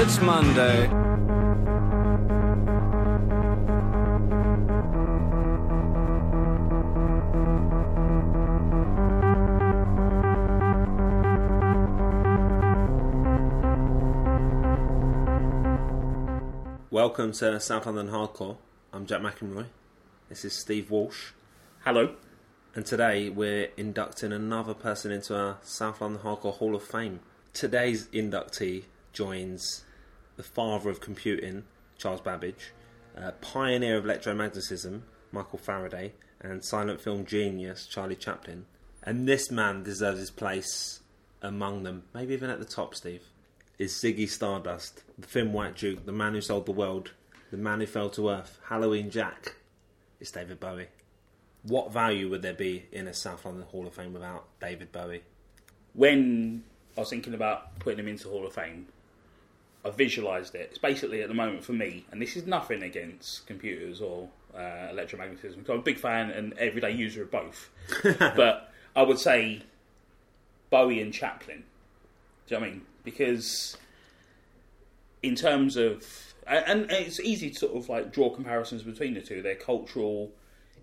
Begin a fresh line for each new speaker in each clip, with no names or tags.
It's Monday.
Welcome to South London Hardcore. I'm Jack McEnroy. This is Steve Walsh.
Hello.
And today we're inducting another person into our South London Hardcore Hall of Fame. Today's inductee joins the father of computing, Charles Babbage, uh, pioneer of electromagnetism, Michael Faraday, and silent film genius, Charlie Chaplin. And this man deserves his place among them, maybe even at the top, Steve. Is Ziggy Stardust, the thin white duke, the man who sold the world, the man who fell to earth, Halloween Jack. It's David Bowie. What value would there be in a South London Hall of Fame without David Bowie?
When I was thinking about putting him into Hall of Fame, I visualised it. It's basically at the moment for me, and this is nothing against computers or uh, electromagnetism. I'm a big fan and everyday user of both. but I would say Bowie and Chaplin. Do you know what I mean? Because in terms of and and it's easy to sort of like draw comparisons between the two. They're cultural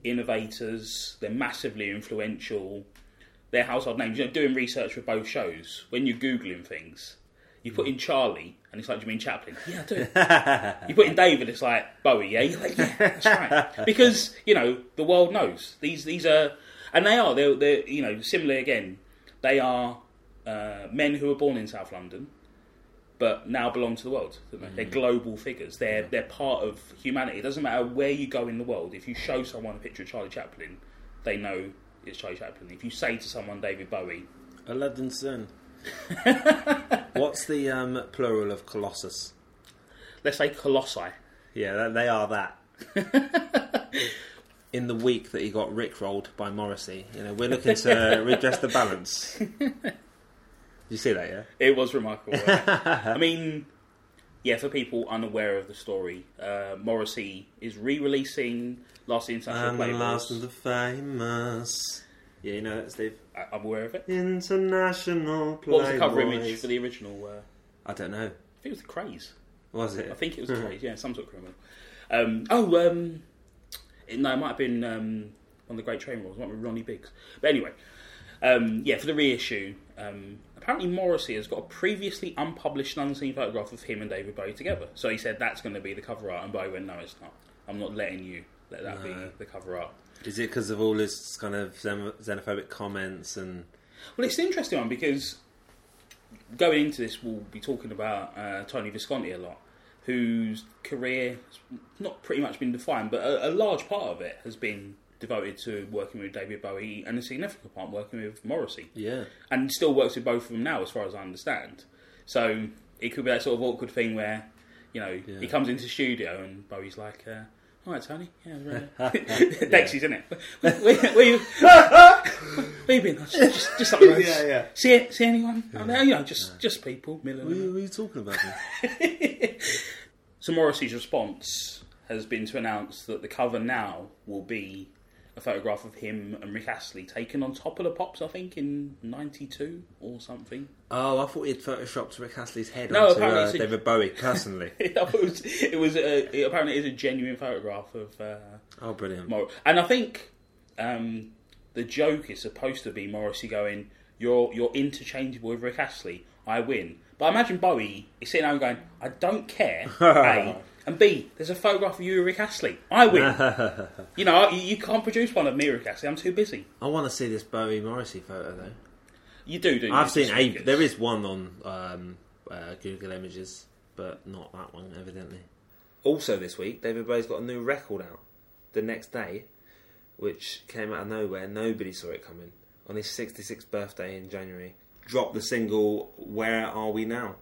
innovators. They're massively influential. They're household names. You know, doing research for both shows, when you're googling things, you put in Charlie, and it's like, "Do you mean Chaplin?" Yeah, I do. you put in David, it's like Bowie. Yeah, you're like, yeah, that's right. Because you know the world knows these. These are, and they are. They're, they're you know similarly again. They are uh, men who were born in South London but now belong to the world. don't they? They're global figures. They're they're part of humanity. It doesn't matter where you go in the world. If you show someone a picture of Charlie Chaplin, they know it's Charlie Chaplin. If you say to someone David Bowie,
Aladdin Sane. What's the um, plural of Colossus?
let's say Colossi,
Yeah, they are that. In the week that he got rickrolled by Morrissey, you know, we're looking to redress the balance. Did you see that? Yeah.
it was remarkable. wasn't? I mean, yeah, for people unaware of the story, uh, Morrissey is re-releasing Last International Playboys.
last of the famous. Yeah, you know that, Steve.
I- I'm aware of it.
International Playboys.
What was the cover image for the original? Uh,
I don't know.
I think it was the Krays.
Was it?
I think it was Krays, yeah, some sort of criminal. Um, oh, um, it, no, it might have been um, one of the Great Train Wars, it might have been Ronnie Biggs. But anyway, um, yeah, for the reissue, um, apparently Morrissey has got a previously unpublished and unseen photograph of him and David Bowie together. So he said that's going to be the cover art, and Bowie went, no, it's not. I'm not letting you let that be the cover art.
Is it because of all his kind of xenophobic comments and?
Well, it's an interesting one because going into this, we'll be talking about uh, Tony Visconti a lot, whose career not pretty much been defined, but a, a large part of it has been devoted to working with David Bowie and a significant part working with Morrissey,
Yeah.
and still works with both of them now, as far as I understand. So it could be that sort of awkward thing where, you know,
Yeah.
he comes into the studio and Bowie's like. Uh, all right, Tony. Yeah, right. Dexy's in it. Where, where, where you? Where you been? Just, just, just up the road.
Yeah, yeah.
See, see anyone? out there? you know, just just people.
What
Milling.
you, what are you talking about?
So Morrissey's response has been to announce that the cover now will be a photograph of him and Rick Astley taken on top of the pops, I think, in '92 or something.
oh, I thought he'd photoshopped Rick Astley's head
No,
onto
apparently
uh,
a-
David Bowie personally.
it was, it was a, it apparently is a genuine photograph of uh,
oh, brilliant.
Mor- and I think um, the joke is supposed to be Morrissey going, "You're you're interchangeable with Rick Astley. I win." But I imagine Bowie is sitting there going, "I don't care." A and B. There's a photograph of you and Rick Astley. I win. you know, you, you can't produce one of me, Rick Astley. I'm too busy.
I want to see this Bowie Morrissey photo though.
You do, do.
I've seen a. There is one on um, uh, Google Images, but not that one, evidently. Also, this week, David Bowie's got a new record out. The next day, which came out of nowhere, nobody saw it coming. On his 66th birthday in January, dropped the single "Where Are We Now,"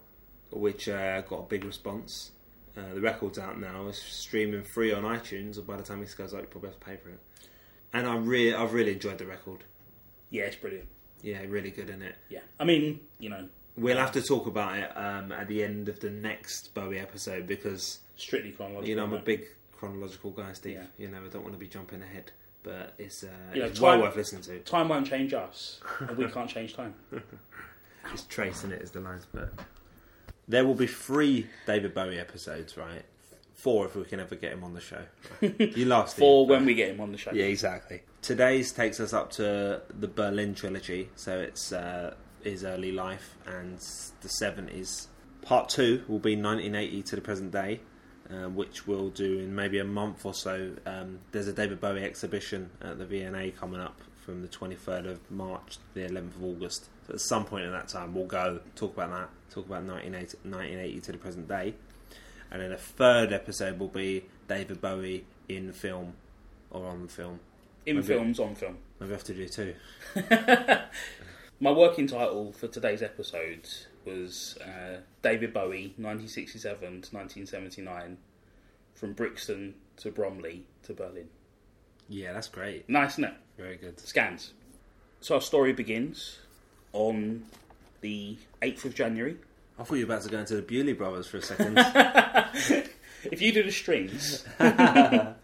which uh, got a big response. Uh, the record's out now. It's streaming free on iTunes, or by the time this goes out, you probably have to pay for it. And I really, I've really enjoyed the record.
Yeah, it's brilliant.
Yeah, really good in it.
Yeah, I mean, you know,
We'll have to talk about it um, at the end of the next Bowie episode because
strictly chronological.
you know I'm a big chronological guy, Steve.
Yeah.
You know I don't want to be jumping ahead, but it's, uh,
You know,
it's well
time-
worth listening to.
Time won't change us, and we can't change time.
It's tracing it as the lines, but There will be three David Bowie episodes, right? Four if we can ever get him on the show. You last
For when we get him on the show.
Yeah, exactly. Today's takes us up to the Berlin trilogy, so it's uh, his early life and the seventies. Part two will be 1980 to the present day, uh, which we'll do in maybe a month or so. Um, there's a David Bowie exhibition at the V&A coming up from the 23rd of March to the 11th of August. So at some point in that time, we'll go talk about that, talk about 1980, 1980 to the present day, and then a third episode will be David Bowie in film or on film.
In
Maybe-
films, on film.
Maybe we have to do two.
My working title for today's episode was uh, David Bowie, 1967 to 1979, from Brixton to Bromley to Berlin.
Yeah, that's great.
Nice, isn't it?
Very good.
Scans. So our story begins on the 8th of January.
I thought you were about to go into the Bewlay Brothers for a second.
If you do the strings. um,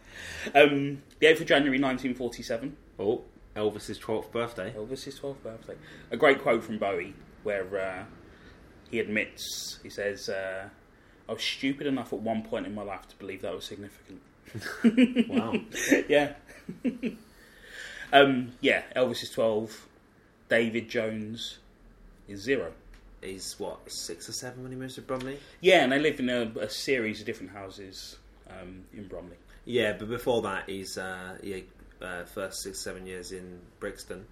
the 8th of January 1947.
oh, Elvis's 12th birthday.
Elvis's 12th birthday. A great quote from Bowie where uh, he admits, he says, uh, I was stupid enough at one point in my life to believe that was significant.
Wow.
yeah. um, yeah, Elvis is 12. David Jones is zero.
He's what, six or seven when he moves to Bromley?
Yeah, and they live in a, a series of different houses um, in Bromley.
Yeah, but before that, he's uh, yeah, uh, first six, seven years in Brixton,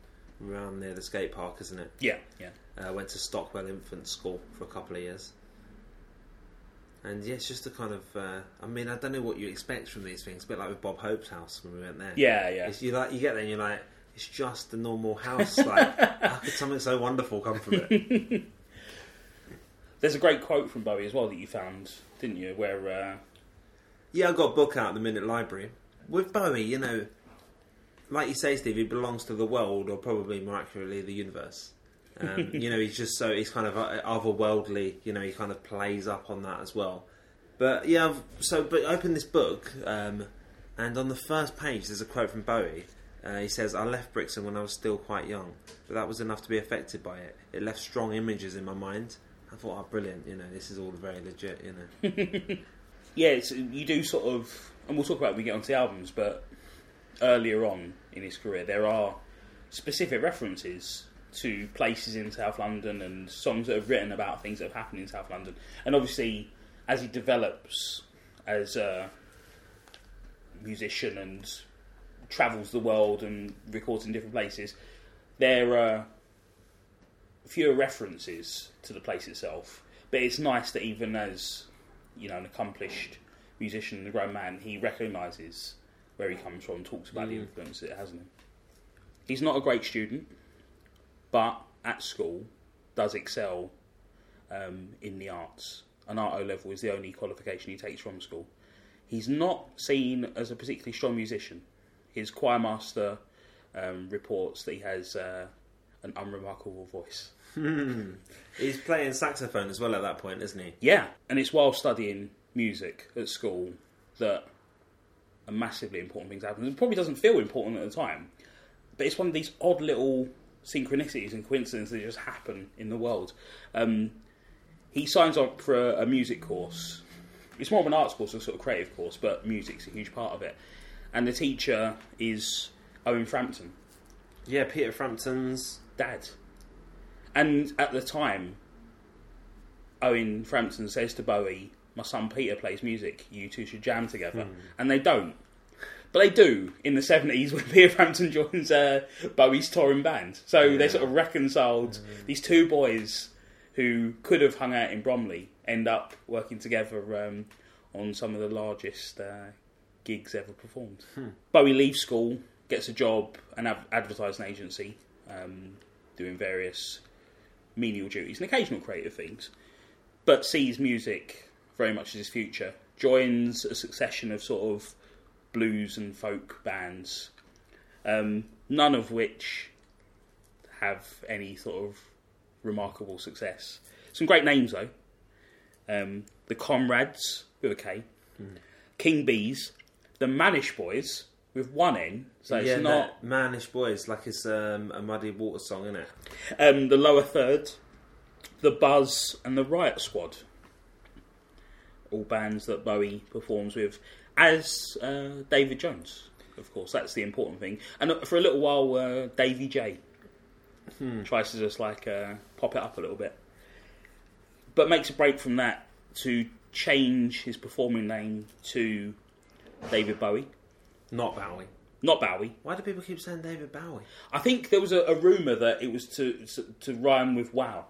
around near the skate park, isn't it?
Yeah, yeah.
Uh, went to Stockwell Infant School for a couple of years. And yeah, it's just a kind of. Uh, I mean, I don't know what you expect from these things. A bit like with Bob Hope's house when we went there.
Yeah, yeah.
It's, you like you get there and you're like, it's just a normal house. Like, how could something so wonderful come from it?
There's a great quote from Bowie as well that you found, didn't you? Where uh,
Yeah, I got a book out at the Minute Library. With Bowie, you know, like you say, Steve, he belongs to the world, or probably more accurately, the universe. Um, you know, he's just so he's kind of uh, otherworldly. You know, he kind of plays up on that as well. But yeah, I've- so but I opened this book, um, and on the first page there's a quote from Bowie. Uh, he says, "I left Brixton when I was still quite young, but that was enough to be affected by it. It left strong images in my mind. I thought, oh, brilliant! You know, this is all very legit. You know."
yeah, you do sort of, and we'll talk about it when we get onto the albums, but earlier on in his career, there are specific references to places in South London and songs that have written about things that have happened in South London. And obviously, as he develops as a musician and travels the world and records in different places, there are fewer references to the place itself. But it's nice that even as you know an accomplished musician and a grown man, he recognises where he comes from, talks about the
Mm.
influence it has on him. He's not a great student, but at school does excel um, in the arts. An art O level is the only qualification he takes from school. He's not seen as a particularly strong musician. His choir master um, reports that he has uh, an unremarkable voice.
Hmm. He's playing saxophone as well at that point, isn't he?
Yeah, and it's while studying music at school that a massively important things happen. It probably doesn't feel important at the time, but it's one of these odd little synchronicities and coincidences that just happen in the world. Um, he signs up for a, a music course. It's more of an arts course, a sort of creative course, but music's a huge part of it. And the teacher is Owen Frampton,
Yeah, Peter Frampton's.
dad. And at the time, Owen Frampton says to Bowie, "My son Peter plays music. You two should jam together." And they don't, but they do in the seventies when Peter Frampton joins uh, Bowie's touring band. So they sort of reconciled these two boys who could have hung out in Bromley end up working together um, on some of the largest uh, gigs ever performed. Bowie leaves school, gets a job, an ad- advertising agency, um, doing various menial duties and occasional creative things, but sees music very much as his future. Joins a succession of sort of blues and folk bands, um, none of which have any sort of remarkable success. Some great names though. Um, the Comrades with a K, King Bees, the Manish Boys with one N, so it's not
that Manish Boys, like it's um, a Muddy Water song, isn't it?
um, the Lower Third, the Buzz, and the Riot Squad. all bands that Bowie performs with, as uh, David Jones. Of course, that's the important thing. And uh, for a little while, uh, Davy J tries to just like uh, pop it up a little bit, but makes a break from that to change his performing name to David Bowie,
Not Bowie.
not Bowie.
Why do people keep saying David Bowie?
I think there was a, a rumor that it was to to rhyme with "wow."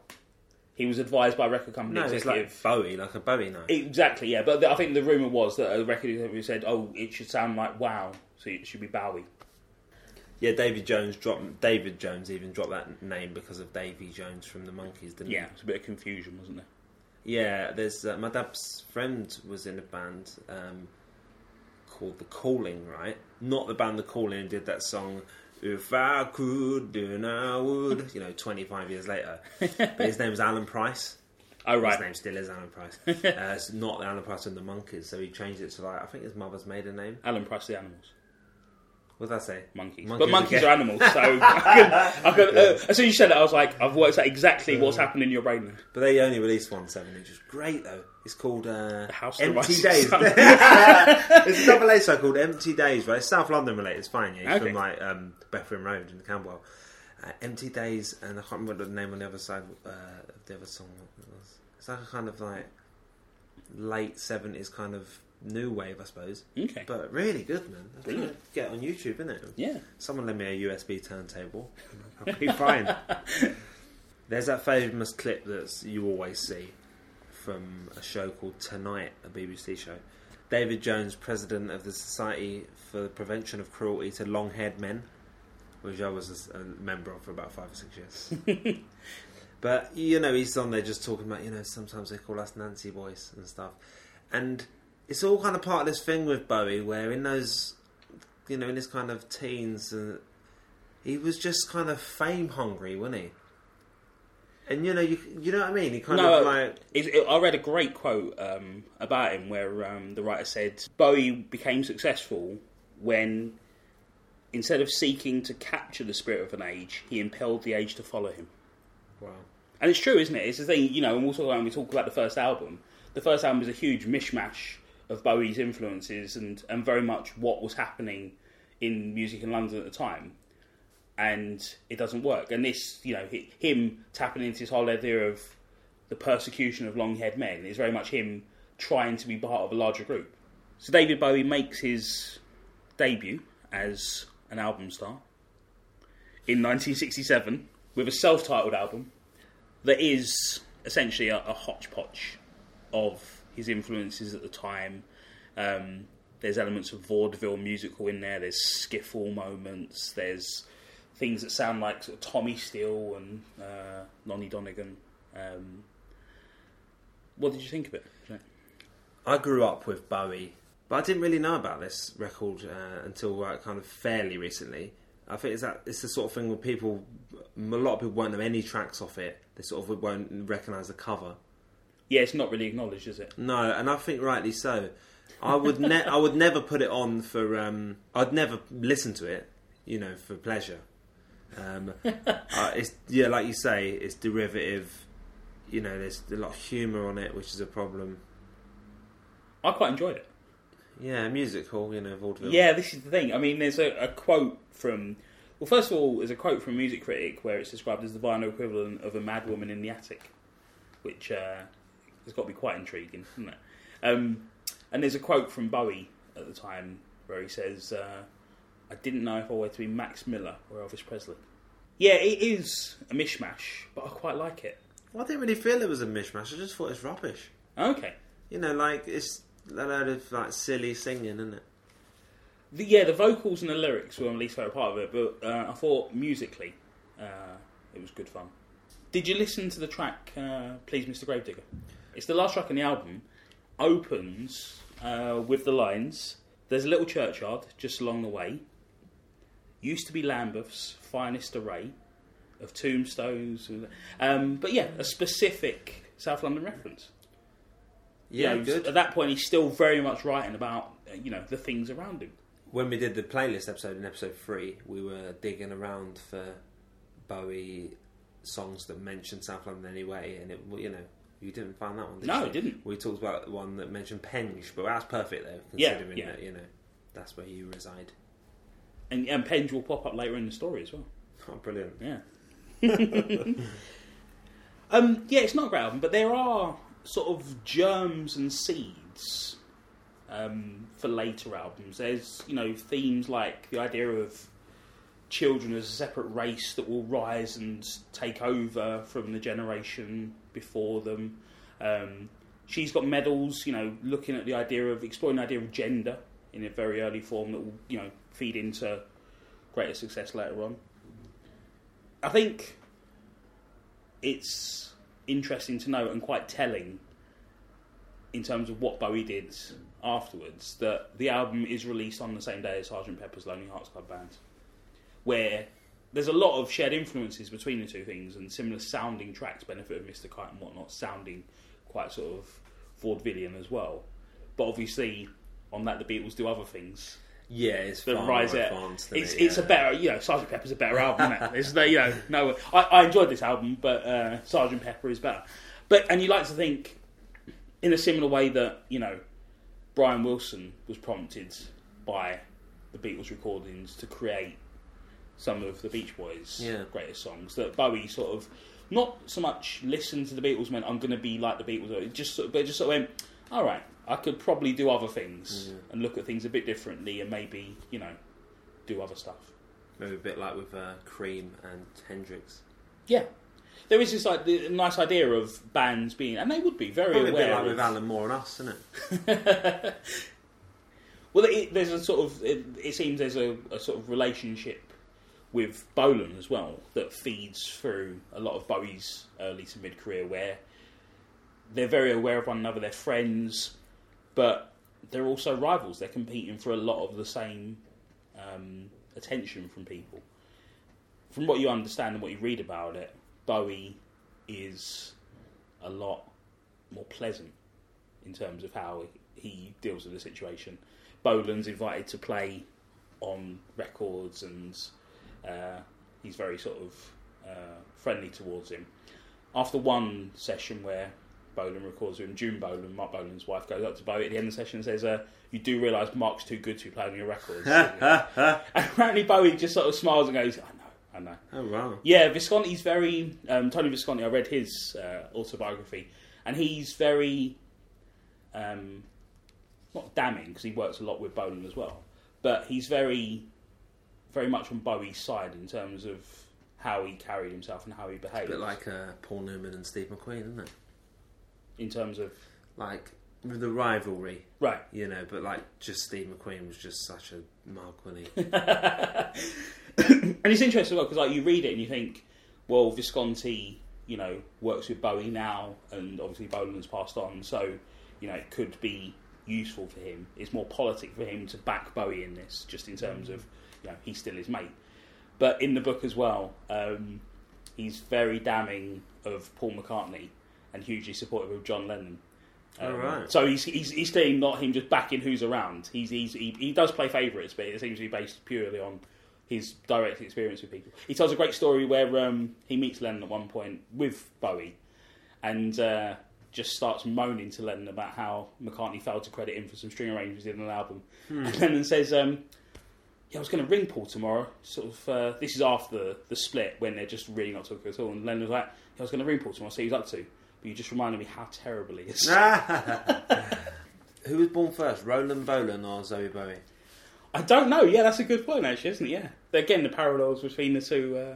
He was advised by a record company
No, it's
executive.
like Bowie, like a Bowie name.
Exactly, yeah. But the, I think the rumor was that a record executive said, "Oh, it should sound like wow, so it should be Bowie."
Yeah, David Jones dropped. David Jones even dropped that name because of Davy Jones from the Monkees, didn't
Yeah, it's a bit of confusion, wasn't there?
he? Yeah, there's uh, my dad's friend was in a band um, called The Calling, right? Not the band The Calling did that song. If I could, then I would. You know, 25 years later. but his name was Alan Price.
Oh right.
His name still is Alan Price. uh, it's not Alan Price and the Monkees, so he changed it to like I think his mother's maiden name.
Alan Price, the animals,
What did I say?
monkeys.
Monkeys
but monkeys
again.
are animals, so I could, I could, uh, as soon as you said it, I was like, I've worked out exactly what's happened in your brain. Now.
But they only released one seven, which is great though. It's called uh,
House
Empty Days. it's a double A song called Empty Days, right? It's South London related. It's fine, yeah. It's
Okay.
from like um, Bethlehem Road in Camberwell. Uh, Empty Days, and I can't remember the name on the other side uh, of the other song. Was. It's like a kind of like late seventies kind of new wave, I suppose.
Okay,
But really good, man. That's
Brilliant.
good. Get on YouTube, isn't it?
yeah,
Someone lend me a USB turntable. I'll be fine. There's that famous clip that you always see from a show called Tonight, a BBC show. David Jones, president of the Society for the Prevention of Cruelty to Long-Haired Men, which I was a member of for about five or six years. but you know, he's on there just talking about you know sometimes they call us Nancy boys and stuff, and it's all kind of part of this thing with Bowie, where in those you know in his kind of teens, uh, he was just kind of fame hungry, wasn't he? And you know, you you know what I mean. He kind
No,
of like
It, it, I read a great quote um, about him where um, the writer said Bowie became successful when, instead of seeking to capture the spirit of an age, he impelled the age to follow him.
wow.
And it's true, isn't it? It's the thing, you know, and we'll talk about when we talk about the first album. The first album is a huge mishmash of Bowie's influences and, and very much what was happening in music in London at the time. And it doesn't work. And this, you know, hi- him tapping into this whole idea of the persecution of long haired men is very much him trying to be part of a larger group. So David Bowie makes his debut as an album star in 1967 with a self titled album that is essentially a, a hodgepodge of his influences at the time. Um, there's elements of vaudeville musical in there. There's skiffle moments. There's things that sound like sort of Tommy Steele and uh, Lonnie Donegan. Um, what did you think of it?
I grew up with Bowie, but I didn't really know about this record uh, until uh, kind of fairly recently. I think it's that it's the sort of thing where people, a lot of people won't know any tracks off it. They sort of won't recognise the cover.
Yeah, it's not really acknowledged, is it?
No, and I think rightly so. I would ne- I would never put it on for. Um, I'd never listen to it, you know, for pleasure. Um, uh, it's yeah, like you say, it's derivative. You know, there's a lot of humour on it, which is a problem.
I quite enjoyed it.
Yeah, musical, you know, vaudeville.
Yeah, this is the thing. I mean, there's a, a quote from. Well, first of all, there's a quote from a music critic where it's described as the vinyl equivalent of a mad woman in the attic, which uh, has got to be quite intriguing, isn't it? Um, and there's a quote from Bowie at the time where he says, uh, "I didn't know if I were to be Max Miller or Elvis Presley." Yeah, it is a mishmash, but I quite like it.
Well, I didn't really feel it was a mishmash. I just thought it was rubbish.
Okay.
You know, like it's a load of like silly singing, isn't it?
The, yeah, the vocals and the lyrics were my least favourite part of it, but uh, I thought musically uh, it was good fun. Did you listen to the track uh, "Please, Mr. Gravedigger"? It's the last track on the album. Opens uh, with the lines: "There's a little churchyard just along the way. Used to be Lambeth's finest array of tombstones." Um, but yeah, a specific South London reference.
Yeah,
You know,
good.
At that point, he's still very much writing about uh, you know the things around him.
when we did the playlist episode in episode three, we were digging around for Bowie songs that mentioned South London anyway, and it you know You didn't find that one, did
No,
you?
I didn't.
We talked about the one that mentioned Penge, but that's perfect though,
Yeah,
considering
yeah.
that you know that's where you reside.
And, and Penge will pop up later in the story as well.
Oh, brilliant!
Yeah. um, yeah, it's not a great album, but there are sort of germs and seeds um, for later albums. There's, you know, themes like the idea of children as a separate race that will rise and take over from the generation before them. Um, she's got medals, you know, looking at the idea of exploring the idea of gender in a very early form that will, you know, feed into greater success later on. I think it's interesting to note and quite telling in terms of what Bowie did afterwards that the album is released on the same day as Sgt. Pepper's Lonely Hearts Club Band, where there's a lot of shared influences between the two things and similar sounding tracks, Benefit of Mr. Kite and whatnot, sounding quite sort of vaudevillian as well. But obviously, on that, the Beatles do other things
Yeah, it's
the
far
rise
more
it. It's
it,
it's a better you know Sergeant Pepper's a better album. Isn't it? There's no you know no I, I enjoyed this album, but uh, Sergeant Pepper is better. But and you like to think in a similar way that you know Brian Wilson was prompted by the Beatles recordings to create some of the Beach Boys'
Yeah.
greatest songs. That Bowie sort of not so much listened to the Beatles, meant I'm going to be like the Beatles. It just sort of, but it just sort of went, all right, I could probably do other things and look at things a bit differently, and maybe you know do other stuff.
Maybe a bit like with uh, Cream and Hendrix.
Yeah. There is this like the nice idea of bands being, and they would be very
Probably a bit
aware.
like
of,
with Alan Moore and us, isn't it?
Well, it, there's a sort of. It, it seems there's a, a sort of relationship with Bolan as well that feeds through a lot of Bowie's early to mid career, where they're very aware of one another, they're friends, but they're also rivals. They're competing for a lot of the same um, attention from people. From what you understand and what you read about it, Bowie is a lot more pleasant in terms of how he deals with the situation. Bolan's invited to play on records and uh, he's very sort of uh, friendly towards him. After one session where Bolan records him, June Bolan, Marc Bolan's wife, goes up to Bowie at the end of the session and says, uh, You do realise Marc's too good to be playing on your records. and apparently Bowie just sort of smiles and goes, I know, I know.
Oh wow!
Yeah, Visconti's very um, Tony Visconti. I read his uh, autobiography, and he's very um, not damning because he works a lot with Bolan as well, but he's very, very much on Bowie's side in terms of how he carried himself and how he
A
behaved.
bit like uh, Paul Newman and Steve McQueen, isn't it?
in terms of
Like the rivalry,
right.
you know. But like, just Steve McQueen was just such a wasn't he?
and it's interesting because like you read it and you think, well, Visconti, you know, works with Bowie now, and obviously Bolan's passed on, so you know it could be useful for him. It's more politic for him to back Bowie in this, just in terms of you know he's still his mate. But in the book as well, um, he's very damning of Paul McCartney and hugely supportive of John Lennon. Um,
Oh, right.
So he's, he's he's clearly not him just backing who's around. He's, he's he, he does play favourites, but it seems to be based purely on his direct experience with people. He tells a great story where um, he meets Lennon at one point with Bowie, and uh, just starts moaning to Lennon about how McCartney failed to credit him for some string arrangements in an album. And Lennon says, um, "Yeah, I was going to ring Paul tomorrow. Sort of. Uh, this is after the, the split when they're just really not talking at all." And Lennon was like, yeah, "I was going to ring Paul tomorrow. See what he's up to." But you just reminded me how terrible he is.
Who was born first, Rolan Bolan or Zowie Bowie?
I don't know. Yeah, that's a good point, actually, isn't it? Yeah. Again, the parallels between the two. Uh,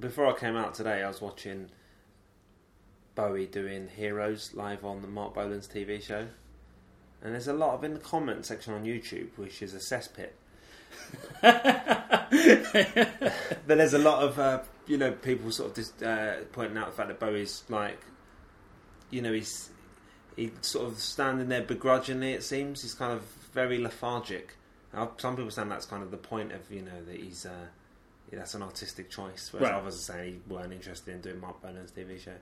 Before I came out today, I was watching Bowie doing Heroes live on the Marc Bolan's TV show, and there's a lot of in the comment section on YouTube, which is a cesspit. but there's a lot of uh, you know people sort of just uh, pointing out the fact that Bowie's like, you know, he's he's sort of standing there begrudgingly. It seems he's kind of very lethargic. Uh, Some people saying that's kind of the point of you know that he's. Uh, that's an artistic choice. Whereas
Right.
others are saying he weren't interested in doing Marc Bolan's TV show.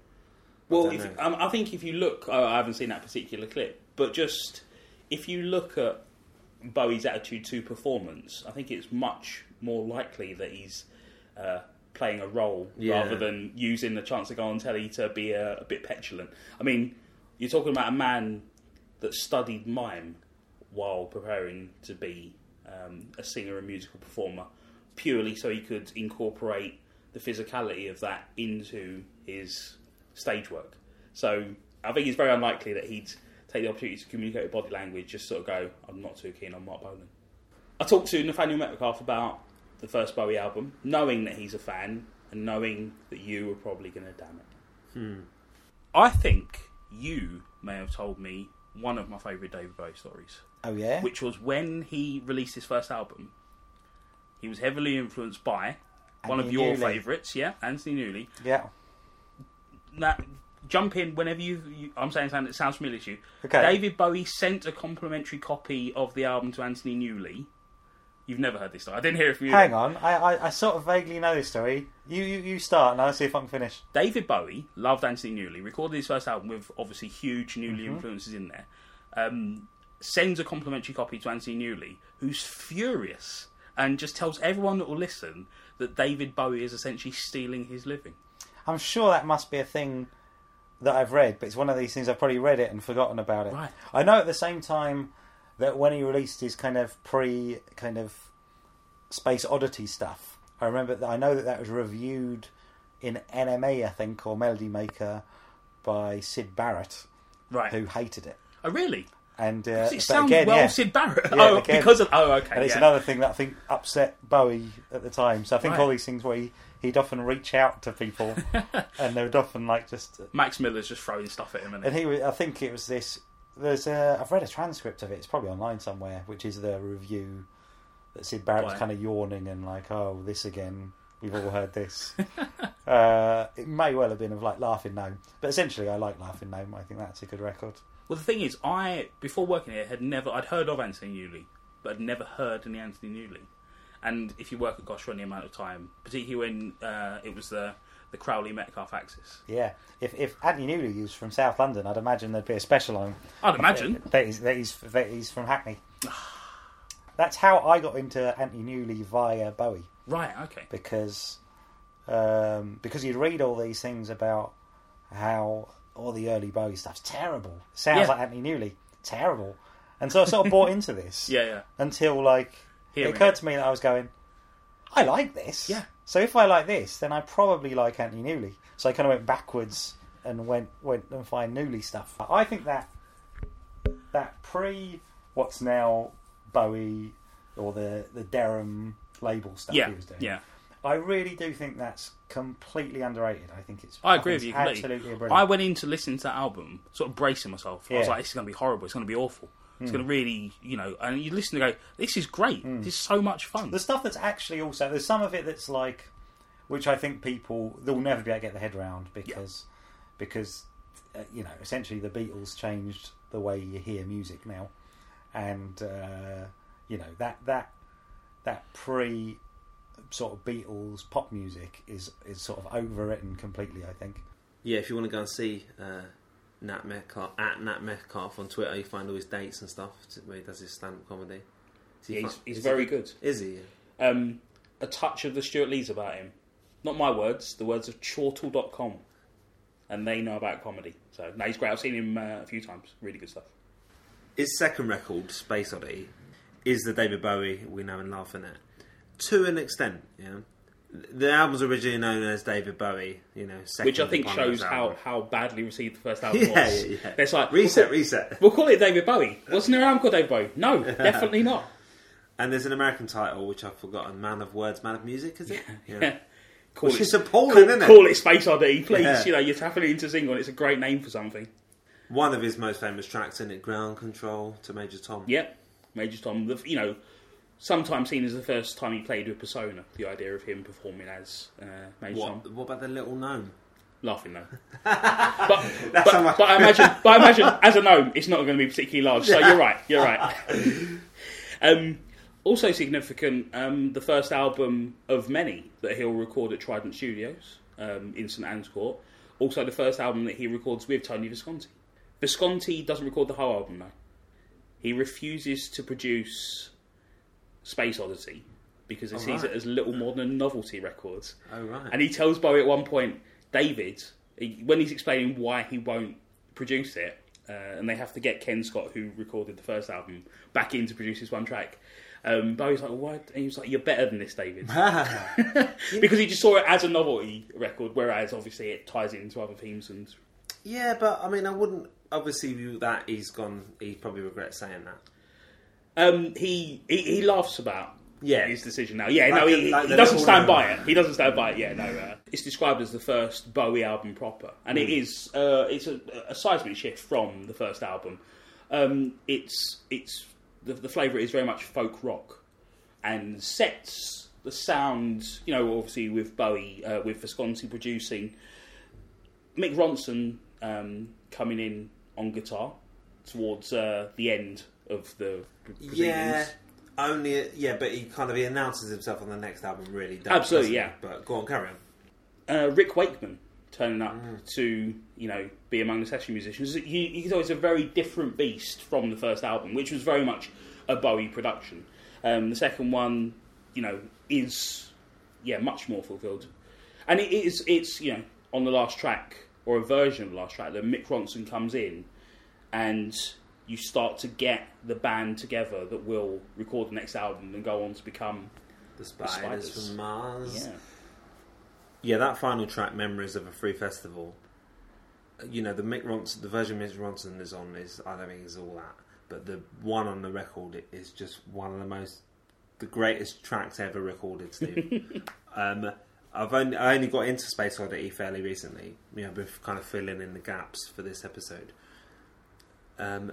Well,
don't
if, um, I think if you look, oh, I haven't seen that particular clip, but just if you look at Bowie's attitude to performance, I think it's much more likely that he's uh, playing a role
Yeah.
rather than using the chance to go on telly to be a, a bit petulant. I mean, you're talking about a man that studied mime while preparing to be um, a singer and musical performer, purely so he could incorporate the physicality of that into his stage work. So I think it's very unlikely that he'd take the opportunity to communicate with body language, just sort of go, I'm not too keen on Marc Bolan. I talked to Nathaniel Metcalf about the first Bowie album, knowing that he's a fan and knowing that you were probably going to damn it. Hmm. I think you may have told me one of my favourite David Bowie stories,
Oh yeah.
which was when he released his first album. He was heavily influenced by one of your
Newley.
favourites, yeah, Anthony Newley.
Yeah.
Now, jump in whenever you, you. I'm saying something that sounds familiar to you.
Okay.
David Bowie sent a complimentary copy of the album to Anthony Newley. You've never heard this story. I didn't hear it from you.
Hang on. I, I, I sort of vaguely know this story. You, you you start and I'll see if I can finish.
David Bowie loved Anthony Newley, recorded his first album with obviously huge Newley influences in there. Um, sends a complimentary copy to Anthony Newley, who's furious and just tells everyone that will listen that David Bowie is essentially stealing his living.
I'm sure that must be a thing that I've read, but it's one of these things I've probably read it and forgotten about it.
Right.
I know at the same time that when he released his kind of pre kind of space oddity stuff, I remember that I know that that was reviewed in NME, I think, or Melody Maker by Syd Barrett,
Right.
who hated it.
Oh, really?
And uh,
it sounds
again,
well
yeah.
Syd Barrett.
Yeah,
oh,
again.
because of. Oh, okay.
And it's
yeah.
another thing that I think upset Bowie at the time. So I think
Right.
all these things where he, he'd often reach out to people, and they would often like just.
Max Miller's just throwing stuff at him, and
he, was- I think it was this. There's, a, I've read a transcript of it. It's probably online somewhere, which is the review that Syd Barrett was kind of yawning and like, "Oh, this again. We've all heard this." uh, it may well have been of like Laughing Gnome, but essentially, I like Laughing Gnome. I think that's a good record.
Well, the thing is, I before working here had never I'd heard of Anthony Newley, but I'd never heard any Anthony Newley. And if you work at Gosh for any amount of time, particularly when uh, it was the the Crowley Metcalf axis,
Yeah, if if Anthony Newley was from South London, I'd imagine there'd be a special on.
I'd imagine.
that he's that he's, that he's from Hackney. That's how I got into Anthony Newley via Bowie
Right. Okay.
because um, because you'd read all these things about how all the early Bowie stuff's terrible. Sounds
Yeah.
like Anthony Newley, terrible. And so I sort of bought into this
Yeah. Yeah.
until like It occurred to me that I was going, I like this.
Yeah.
So if I like this, then I probably like Anthony Newley. So I kind of went backwards and went went and find Newley stuff. I think that that pre what's now Bowie or the the Deram label stuff
Yeah.
he was doing.
Yeah.
I really do think that's completely underrated. I think it's.
I agree
think
with you completely.
Absolutely brilliant.
I went in to listen to that album, sort of bracing myself. I was like, "This is going to be horrible. It's going to be awful. It's going to really, you know." And you listen to go, "This is great. This is so much fun."
The stuff that's actually also there's some of it that's like, which I think people they'll never be able to get their head around because because uh, you know essentially the Beatles changed the way you hear music now, and uh, you know that that that pre sort of Beatles pop music is is sort of overwritten completely. I think.
Yeah, if you want to go and see uh, Nat Metcalf at Nat Metcalf on Twitter, you find all his dates and stuff where he does his stand-up comedy.
Yeah, he's he's
is he
very good.
Is he?
Um, a touch of the Stewart Lees about him. Not my words, the words of chortle.com. And they know about comedy. So, no, he's great. I've seen him uh, a few times. Really good stuff.
His second record, Space Oddity, is the David Bowie we know and love in it. To an extent, yeah. The album's originally known as David Bowie, you know, second
Which I think shows how, how badly received the first album
Yeah,
was.
yeah, yeah.
It's like,
reset,
we'll,
reset.
we'll call it David Bowie. Wasn't there an album called David Bowie? No, definitely not.
And there's an American title which I've forgotten: "Man of Words, Man of Music." Is it?
Yeah. Call
Which
it,
is appalling,
call,
isn't it?
call it Space Oddity, please.
Yeah.
You know, you're tapping into single and it's a great name for something.
One of his most famous tracks in it, "Ground Control" to Major Tom.
Yep, Major Tom. The, you know, sometimes seen as the first time he played with Persona. The idea of him performing as uh, Major Tom,
What? What about the little gnome?
laughing though. but but,
much-
but I imagine, but I imagine as a gnome, it's not going to be particularly large. So you're right. You're right. um, also significant, um, the first album of many that he'll record at Trident Studios um, in St Anne's Court. Also, the first album that he records with Tony Visconti. Visconti doesn't record the whole album though. He refuses to produce Space Oddity because he
Oh,
sees
right.
it as little more than a novelty record.
Oh right.
And he tells Bowie at one point, David, he, when he's explaining why he won't produce it, uh, and they have to get Ken Scott, who recorded the first album, back in to produce this one track. Um, Bowie's like, "What?" And he was like, "You're better than this, David," because he just saw it as a novelty record, whereas obviously it ties into other themes and
yeah, but I mean, I wouldn't obviously that he's gone. He probably regrets saying that.
Um, he, he he laughs about
Yeah.
his decision now. Yeah,
Like
no,
the-
he,
like
he
the
doesn't
little
stand by it. He doesn't stand by it. Yeah, no. Uh, it's described as the first Bowie album proper, and it is. Uh, it's a, a seismic shift from the first album. Um, it's it's the, the flavour is very much folk rock, and sets the sound. You know, obviously with Bowie, uh, with Visconti producing, Mick Ronson um, coming in on guitar towards uh, the end of the proceedings.
Yeah, only yeah, but he kind of he announces himself on the next album. Really, does,
Absolutely,
doesn't he?
yeah.
But go on, carry on.
uh, Rick Wakeman turning up
Mm.
to you know be among the session musicians. He, he's always a very different beast from the first album, which was very much a Bowie production. Um, the second one, you know, is yeah much more fulfilled, and it is it's you know on the last track or a version of the last track that Mick Ronson comes in, and you start to get the band together that will record the next album and go on to become
The spiders,
Spiders.
from Mars.
yeah.
Yeah, that final track, "Memories of a Free Festival." You know, the Mick Ronson, the version Mick Ronson is on is I don't think is all that, but the one on the record is just one of the most, the greatest tracks ever recorded. Steve, um, I've only I only got into Space Oddity fairly recently. You know, I've been kind of filling in the gaps for this episode. Um,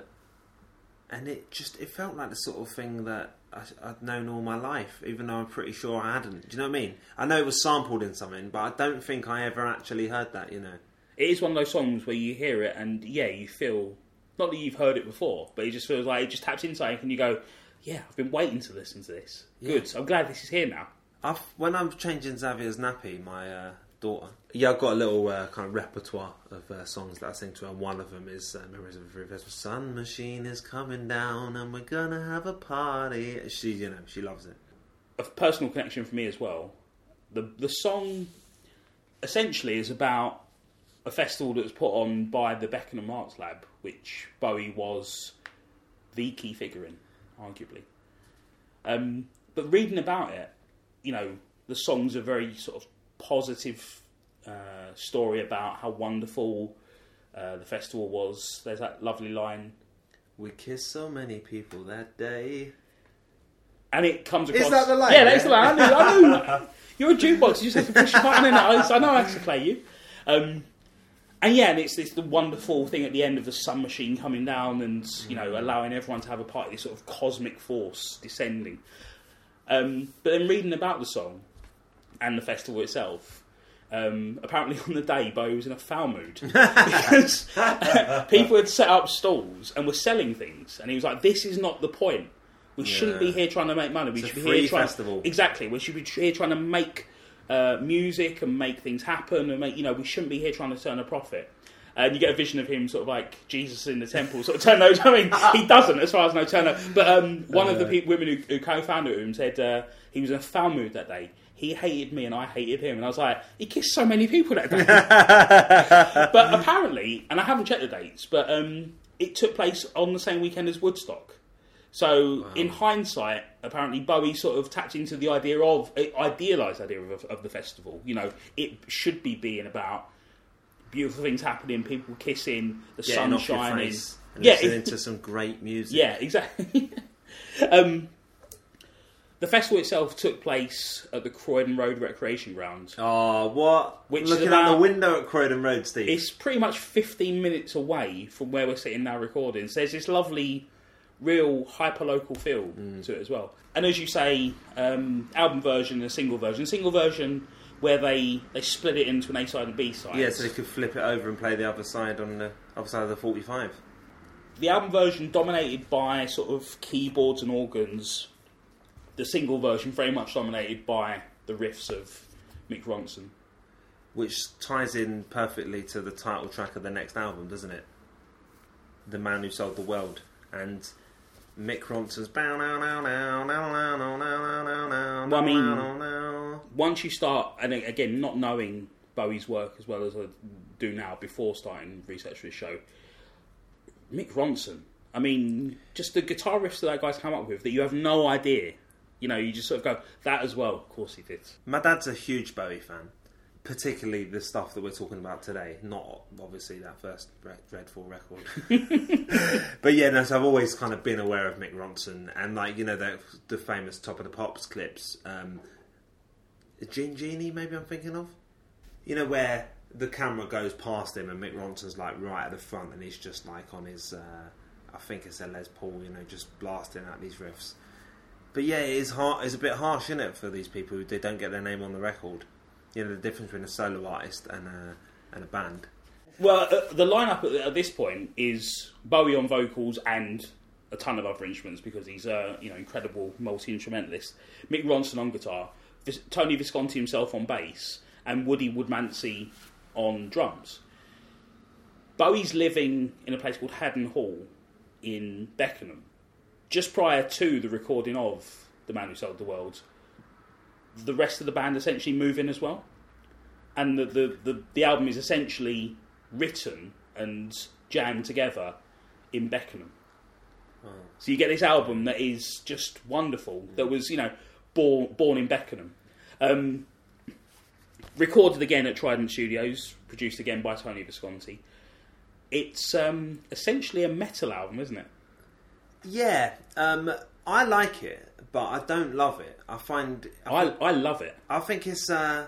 and it just it felt like the sort of thing that I, I'd known all my life, even though I'm pretty sure I hadn't. Do you know what I mean? I know it was sampled in something, but I don't think I ever actually heard that. You know,
it is one of those songs where you hear it and yeah, you feel not that you've heard it before, but it just feels like it just taps into something and you go, yeah, I've been waiting to listen to this. Good, I'm glad this is here now.
I've, when I'm changing Xavier's nappy, my uh, daughter, yeah, I've got a little uh, kind of repertoire of uh, songs that I sing to her. One of them is uh, "Memories of a Festival." Sun machine is coming down, and we're gonna have a party. She, you know, she loves it.
A personal connection for me as well. The the song essentially is about a festival that was put on by the Beckenham Arts Lab, which Bowie was the key figure in, arguably. Um, but reading about it, you know, the song's are very sort of positive uh, story about how wonderful uh, the festival was. There's that lovely line,
We kissed so many people that day.
and it comes across.
Is that the line,
Yeah, that's the line. I knew. I knew. You're a jukebox. You just have to push a button in it. I know I have to play you. Um, and yeah, and it's, it's the wonderful thing at the end of the sun machine coming down and you know allowing everyone to have a party, this sort of cosmic force descending. Um, but then reading about the song and the festival itself, um, apparently on the day Bowie was in a foul mood because people had set up stalls and were selling things, and he was like, "This is not the point. We shouldn't be here trying to make money. We
It's
should be here trying
festival."
exactly. We should be here trying to make uh, music and make things happen, and make you know we shouldn't be here trying to turn a profit." And you get a vision of him sort of like Jesus in the temple, sort of turn those. I mean, he doesn't, as far as I know, turn up. But um, one of the pe- women who, who co-founded him said uh, he was in a foul mood that day. He hated me and I hated him, and I was like, he kissed so many people that day. but apparently, and I haven't checked the dates, but um, it took place on the same weekend as Woodstock. So, in hindsight, apparently Bowie sort of tapped into the idea of idealised idea of, of the festival. You know, it should be being about beautiful things happening, people kissing, the
Getting
sun shining.
and
Yeah,
listening
it-
to some great music.
Yeah, exactly. um, the festival itself took place at the Croydon Road Recreation Ground.
Oh, what?
Which is
Looking out the window at Croydon Road, Steve.
It's pretty much 15 minutes away from where we're sitting now recording. So there's this lovely, real hyper-local feel
Mm.
to it as well. And as you say, um, album version and a single version. Single version where they, they split it into an A side and B side.
yeah, so they could flip it over and play the other side on the other side of the 45.
the album version dominated by sort of keyboards and organs the single version very much dominated by the riffs of Mick Ronson.
Which ties in perfectly to the title track of the next album, doesn't it? The Man Who Sold the World. And Mick Ronson's.
Well, I mean, once you start, and again, not knowing Bowie's work as well as I do now before starting research for this show, Mick Ronson. I mean, just the guitar riffs that, that guy's come up with that you have no idea you know, you just sort of go, that as well. Of course he did.
My dad's a huge Bowie fan, particularly the stuff that we're talking about today. Not obviously that first Dreadful record, but yeah, no. So I've always kind of been aware of Mick Ronson and like you know the the famous Top of the Pops clips. Um, Jean Genie, maybe I'm thinking of. You know where the camera goes past him and Mick Ronson's like right at the front and he's just like on his, uh, I think it's a Les Paul, you know, just blasting out these riffs. But yeah, it is hard. It's a bit harsh, isn't it, for these people who they don't get their name on the record. You know the difference between a solo artist and a and a band.
Well, uh, the lineup at, at this point is Bowie on vocals and a ton of other instruments because he's a you know incredible multi instrumentalist. Mick Ronson on guitar, Vis- Tony Visconti himself on bass, and Woody Woodmansey on drums. Bowie's living in a place called Haddon Hall in Beckenham, just prior to the recording of The Man Who Sold the World. The rest of the band essentially move in as well and the, the, the, the album is essentially written and jammed together in Beckenham. So you get this album that is just wonderful. That was, you know, born born in Beckenham, um, recorded again at Trident Studios, produced again by Tony Visconti. It's um, essentially a metal album, isn't it?
Yeah, um, I like it, but I don't love it. I find
I I love it.
I think it's uh,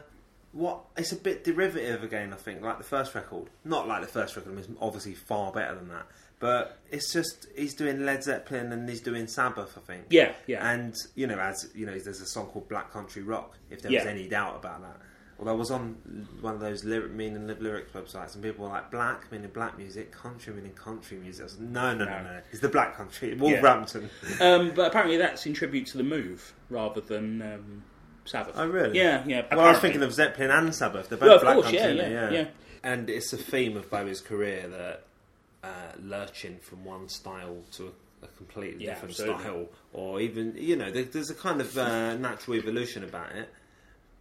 what it's a bit derivative again. I think like the first record, not like the first record. I it's obviously far better than that. But it's just he's doing Led Zeppelin and he's doing Sabbath. I think.
Yeah, yeah.
And you know, as you know, there's a song called Black Country Rock. If there was
Yeah.
any doubt about that. Although I was on one of those lyric meaning lyrics websites, and people were like, "Black meaning black music, country meaning country music." I was like, "No, no, no,
No.
no! It's the Black Country, Wolverhampton."
Um, but apparently that's in tribute to the Move rather than um, Sabbath.
Oh, really?
Yeah, yeah.
Well, I was thinking of Zeppelin and Sabbath. They're both
Well,
Black
course,
Country,
yeah,
aren't
yeah, yeah.
And it's a theme of Bowie's career that uh, lurching from one style to a, a completely
Yeah,
different
absolutely.
style, or even you know, there, there's a kind of uh, natural evolution about it.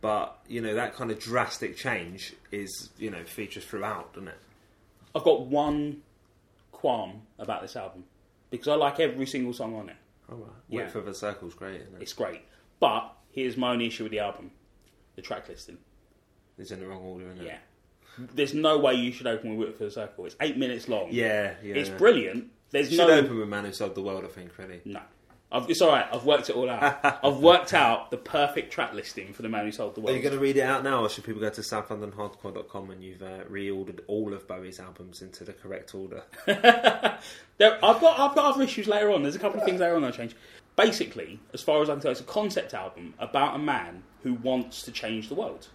But you know, that kind of drastic change is you know features throughout, doesn't it?
I've got one qualm about this album because I like every single song on it.
Oh, right.
Yeah.
Width of a circle's great, isn't it?
It's great. But here's my only issue with the album the track listing.
It's in the wrong order, isn't it?
Yeah. There's no way you should open with Width of a Circle. It's eight minutes long.
Yeah, yeah.
It's brilliant. There's you
Should
no.
open with Man Who Sold the World, I think, really.
No. I've, it's alright. I've worked it all out. I've worked out the perfect track listing for the man who sold the world.
Are you going to read it out now, or should people go to southlondonhardcore.com and you've uh, reordered all of Bowie's albums into the correct order?
There, I've got I've got other issues later on. There's a couple of things later on I'll change. Basically, as far as I can tell, it's a concept album about a man who wants to change the world.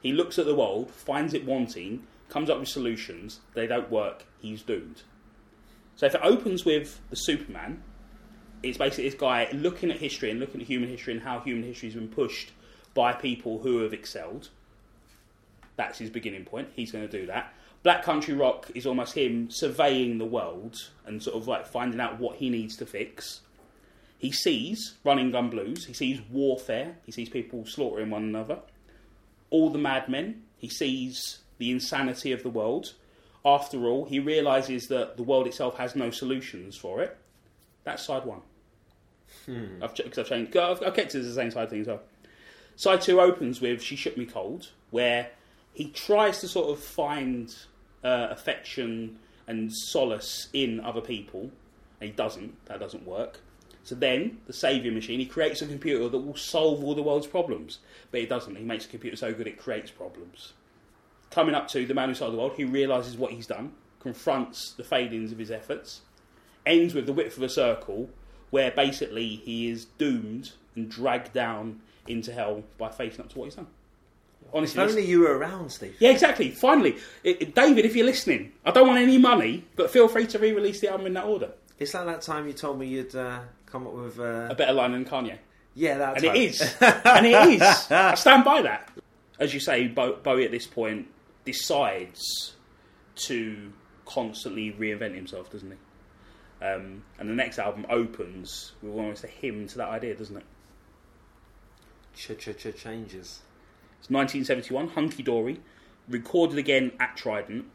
He looks at the world, finds it wanting, comes up with solutions. They don't work. He's doomed. So if it opens with the Superman, it's basically this guy looking at history and looking at human history and how human history has been pushed by people who have excelled. That's his beginning point. He's going to do that. Black Country Rock is almost him surveying the world and sort of like finding out what he needs to fix. He sees running gun blues. He sees warfare. He sees people slaughtering one another. All the madmen. He sees the insanity of the world. After all, he realizes that the world itself has no solutions for it. That's side one. I've, ch- 'cause I've changed. I've, I've kept it as the same side thing as well. Side two opens with "She Shook Me Cold," where he tries to sort of find uh, affection and solace in other people, and he doesn't. That doesn't work. So then, the saviour machine, he creates a computer that will solve all the world's problems, but it doesn't. He makes a computer so good it creates problems. Coming up to the man who sold the world, he realizes what he's done, confronts the failings of his efforts, ends with the width of a circle, where basically he is doomed and dragged down into hell by facing up to what he's done. Honestly,
If only you were around, Steve.
yeah, exactly. Finally, it, it- David, if you're listening, I don't want any money, but feel free to re-release the album in that order.
It's like that time you told me you'd uh, come up with. Uh...
A better line than Kanye,
Yeah, that
and
time.
it is, and it is. I stand by that. As you say, Bo- Bowie at this point decides to constantly reinvent himself, doesn't he? Um, and the next album opens with almost a hymn to that idea, doesn't it?
Ch-ch-ch changes.
It's 1971, Hunky Dory, recorded again at Trident.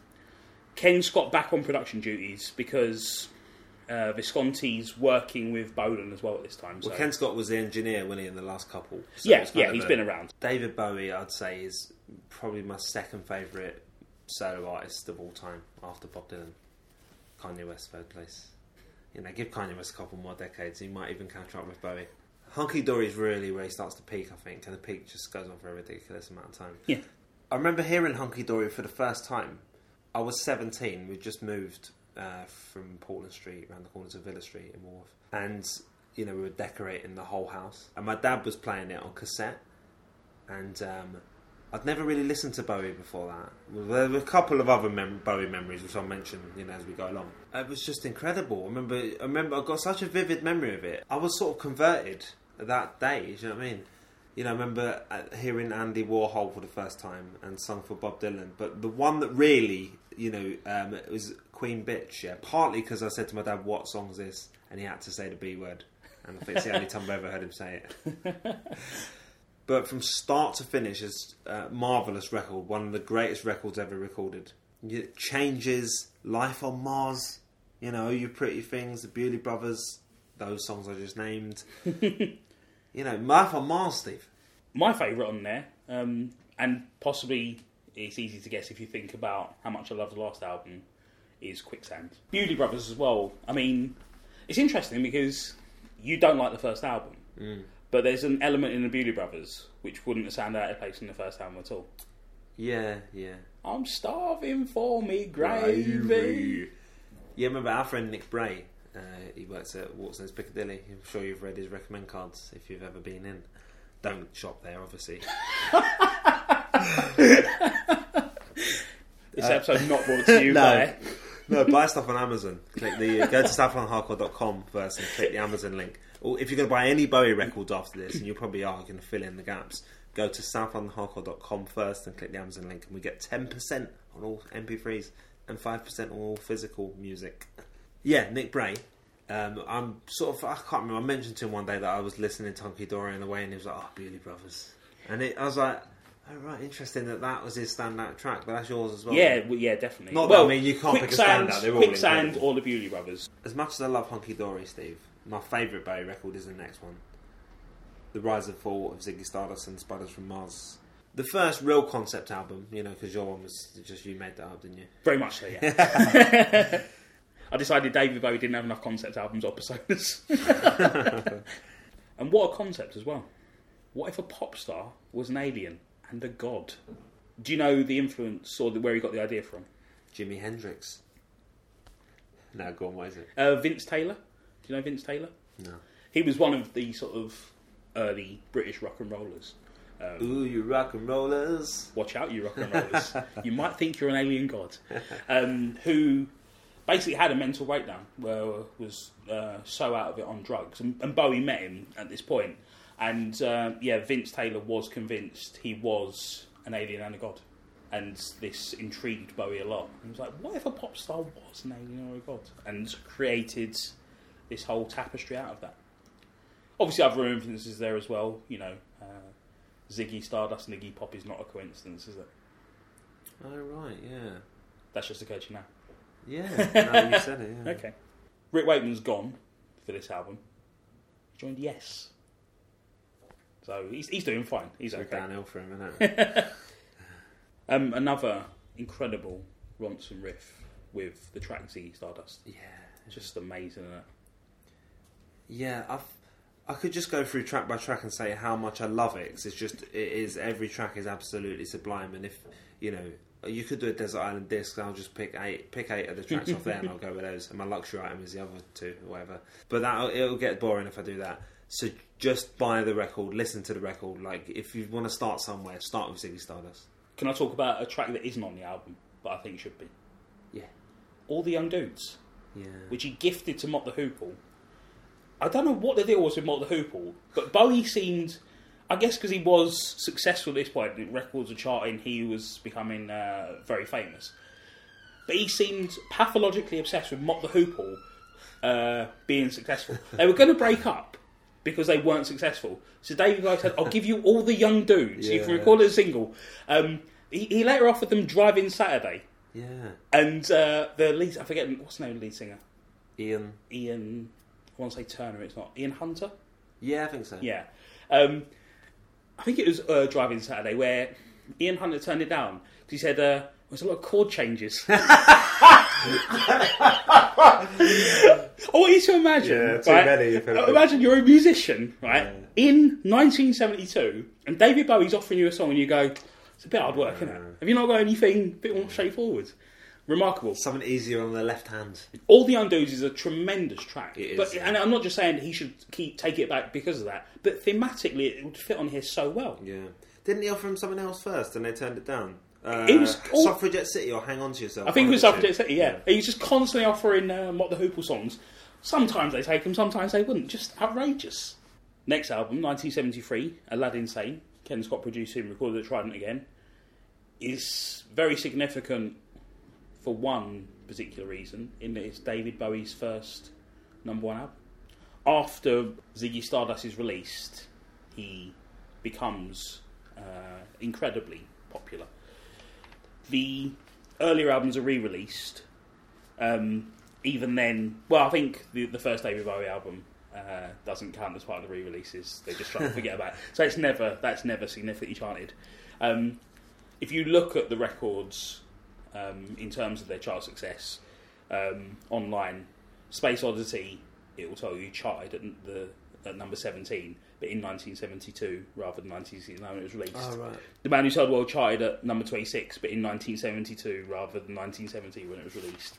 Ken Scott back on production duties because uh, Visconti's working with Bolan as well at this time. So.
Well, Ken Scott was the engineer, wasn't he, in the last couple? So
yeah, yeah, he's
a-
been around.
David Bowie, I'd say, is probably my second favourite solo artist of all time after Bob Dylan. Kanye West, third place. You know, give Kanye West a couple more decades, he might even catch up with Bowie. Hunky Dory is really where he starts to peak, I think, and the peak just goes on for a ridiculous amount of time.
Yeah.
I remember hearing Hunky Dory for the first time. I was 17, we'd just moved uh, from Portland Street around the corner to Villa Street in Wharf. And, you know, we were decorating the whole house. And my dad was playing it on cassette. And um, I'd never really listened to Bowie before that. There were a couple of other mem- Bowie memories which I'll mention, you know, as we go along. It was just incredible. I remember, I remember, I got such a vivid memory of it. I was sort of converted that day. Do you know what I mean? You know, I remember uh, hearing Andy Warhol for the first time and Song for Bob Dylan. But the one that really, you know, um, it was Queen Bitch. Yeah, partly because I said to my dad, "What song's this?" and he had to say the B word, and I think it's the only time I've ever heard him say it. But from start to finish, it's a marvelous record. One of the greatest records ever recorded. It changes life on Mars. You know, you pretty things, the Bewlay Brothers, those songs I just named. you know, life on Mars, Steve.
My favourite on there, um, and possibly it's easy to guess if you think about how much I love the last album, is Quicksand. Bewlay Brothers as well. I mean, it's interesting because you don't like the first album, but there's an element in the Bewlay Brothers which wouldn't have sounded out of place in the first album at all.
Yeah, yeah.
I'm starving for me gravy.
Yeah, remember our friend Nick Bray? Uh, he works at Watson's Piccadilly. I'm sure you've read his recommend cards if you've ever been in. Don't shop there, obviously.
This episode not brought to you
no.
by.
No, buy stuff on Amazon. Click the go to southlondonhardcore.com first and click the Amazon link. Or if you're going to buy any Bowie records after this, and you probably are going to fill in the gaps, go to southlondonhardcore.com first and click the Amazon link, and we get 10% on all MP3s and 5% on all physical music. Yeah, Nick Bray. Um, I'm sort of I can't remember. I mentioned to him one day that I was listening to Hunky Dory on the way, and he was like, "Oh, Bewlay Brothers," and it, I was like, "Oh right, interesting that that was his standout track, but that's yours as well."
Yeah, well, yeah, definitely.
Not that-
well,
I mean, you can't pick a standout, they're all
Quicksand
incredible.
or the Bewlay Brothers.
As much as I love Hunky Dory, Steve, my favourite Bowie record is the next one. The Rise and Fall of Ziggy Stardust and Spiders from Mars. The first real concept album, you know, because your one was just you made that up, didn't you?
Very much so, yeah. I decided David Bowie didn't have enough concept albums or personas. and what a concept as well. What if a pop star was an alien and a god? Do you know the influence or the, where he got the idea from?
Jimi Hendrix. No, go on, what is it?
Uh, Vince Taylor. Do you know Vince Taylor?
No.
He was one of the sort of early British rock and rollers. Um,
Ooh, you rock and rollers.
watch out, you rock and rollers. you might think you're an alien god. Um, who basically had a mental breakdown, where was uh, so out of it on drugs. And, and Bowie met him at this point. And uh, yeah, Vince Taylor was convinced he was an alien and a god. And this intrigued Bowie a lot. He was like, what if a pop star was an alien or a god? And created this whole tapestry out of that. Obviously, other influences there as well. You know, uh, Ziggy Stardust and Iggy Pop is not a coincidence, is it?
Oh, right, yeah.
That's just to you now.
Yeah, no, you said it, yeah.
Okay. Rick Wakeman's gone for this album. He joined Yes. So he's, he's doing fine. He's
It's
okay.
downhill for him, isn't it?
Um, another incredible Ronson riff with the track Ziggy Stardust.
yeah.
Just amazing, isn't it?
Yeah, I've, I could just go through track by track and say how much I love it because it's just it is every track is absolutely sublime. And if you know, you could do a Desert Island disc. I'll just pick eight, pick eight of the tracks off there, and I'll go with those. And my luxury item is the other two, or whatever. But that it'll get boring if I do that. So just buy the record, listen to the record. Like if you want to start somewhere, start with Ziggy Stardust.
Can I talk about a track that isn't on the album, but I think it should be?
Yeah,
All the Young Dudes,
yeah.
which he gifted to Mott the Hoople. I don't know what the deal was with Mott the Hoople, but Bowie seemed, I guess because he was successful at this point, the records were charting, he was becoming uh, very famous. But he seemed pathologically obsessed with Mott the Hoople uh, being successful. They were going to break up because they weren't successful. So David Bowie said, "I'll give you all the young dudes. You can
Yeah.
record a single." Um, he, he later offered them "Drive-In Saturday,"
Yeah.
and uh, the lead I forget what's the name of the lead singer.
Ian.
Ian, want to say Turner. It's not Ian Hunter.
Yeah, I think so.
Yeah, um, I think it was uh, Drive-In Saturday where Ian Hunter turned it down because he said uh, there's a lot of chord changes. I want you to imagine.
Yeah, too
right?
many, if.
Imagine you're a musician, right?
Yeah.
In 1972, and David Bowie's offering you a song, and you go, "It's a bit hard work, isn't it? Have you not got anything a bit more straightforward?" Remarkable.
Something easier on the left hand.
All the Young Dudes is a tremendous track.
It is.
But and I'm not just saying he should keep take it back because of that, but thematically it would fit on here so well.
Yeah. Didn't he offer him something else first and they turned it down? Uh,
It was all-
Suffragette City or Hang On to Yourself.
I think it was Suffragette. City, yeah. He's just constantly offering uh, Mott the Hoople songs. Sometimes they take them, sometimes they wouldn't. Just outrageous. Next album, 1973, Aladdin Sane. Ken Scott produced him, recorded at Trident again. Is very significant for one particular reason, in that it's David Bowie's first number one album. After Ziggy Stardust is released, he becomes uh, incredibly popular. The earlier albums are re-released. Um, even then, well, I think the, the first David Bowie album uh, doesn't count as part of the re-releases. They're just trying to forget about it. So it's never that's never significantly charted. Um, if you look at the records um, in terms of their chart success um, online, Space Oddity it will tell you charted at the at number seventeen, but in 1972 rather than 1969 when it was released.
Oh, right.
The Man Who Sold the World charted at number 26, but in 1972 rather than 1970 when it was released.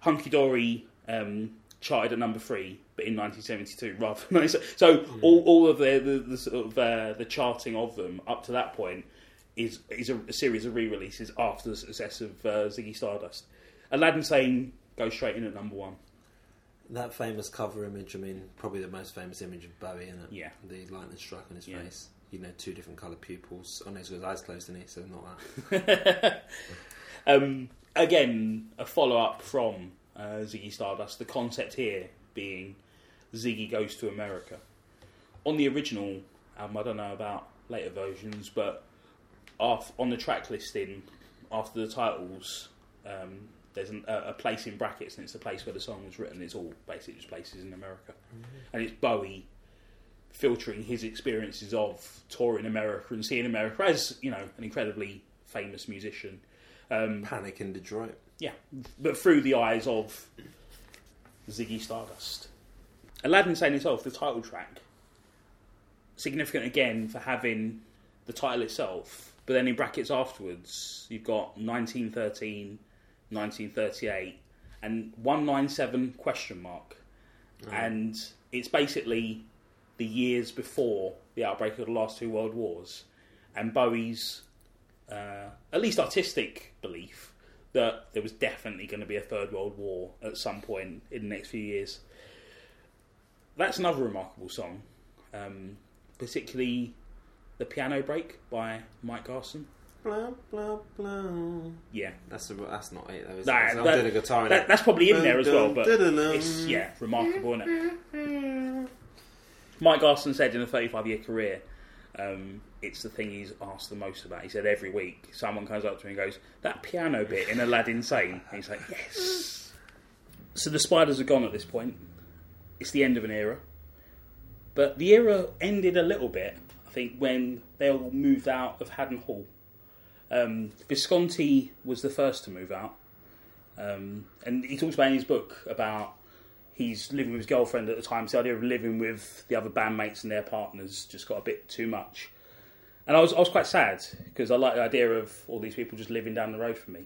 Hunky Dory um, charted at number three, but in 1972 rather than 19... so all, all of the the, the sort of uh, the charting of them up to that point is is a, a series of re-releases after the success of uh, Ziggy Stardust. Aladdin Sane goes straight in at number one.
That famous cover image, I mean, probably the most famous image of Bowie, isn't it?
Yeah.
The lightning strike on his
Yeah.
face. You know, two different coloured pupils. Oh, no, he's got his eyes closed, isn't he? So not that.
Um, again, a follow up from uh, Ziggy Stardust. The concept here being Ziggy goes to America. On the original album, I don't know about later versions, but off, on the track listing, after the titles, um, there's an, a, a place in brackets, and it's the place where the song was written. It's all basically just places in America, and it's Bowie filtering his experiences of touring America and seeing America as you know an incredibly famous musician. Um,
Panic in Detroit.
yeah, but through the eyes of Ziggy Stardust. Aladdin Sane itself, the title track, significant again for having the title itself, but then in brackets afterwards, you've got 1913, 1938, and 197 question mark. And it's basically the years before the outbreak of the last two world wars, and Bowie's uh, at least artistic belief that there was definitely going to be a third world war at some point in the next few years. That's another remarkable song, um, particularly the piano break by Mike Garson.
Blah, blah, blah.
Yeah,
That's, a, that's not it, though, is
That-
it? I'm doing a guitar in
that,
it.
that's probably in there as well, but it's yeah remarkable, isn't it? Mike Garson said in a 35 year career, um, it's the thing he's asked the most about. He said every week someone comes up to me and goes, "That piano bit in Aladdin Sane," and he's like, "Yes." So the spiders are gone at this point. It's the end of an era, but the era ended a little bit. I think when they all moved out of Haddon Hall. Um, Visconti was the first to move out. Um, and he talks about in his book about he's living with his girlfriend at the time. So the idea of living with the other bandmates and their partners just got a bit too much. And I was I was quite sad because I like the idea of all these people just living down the road from me.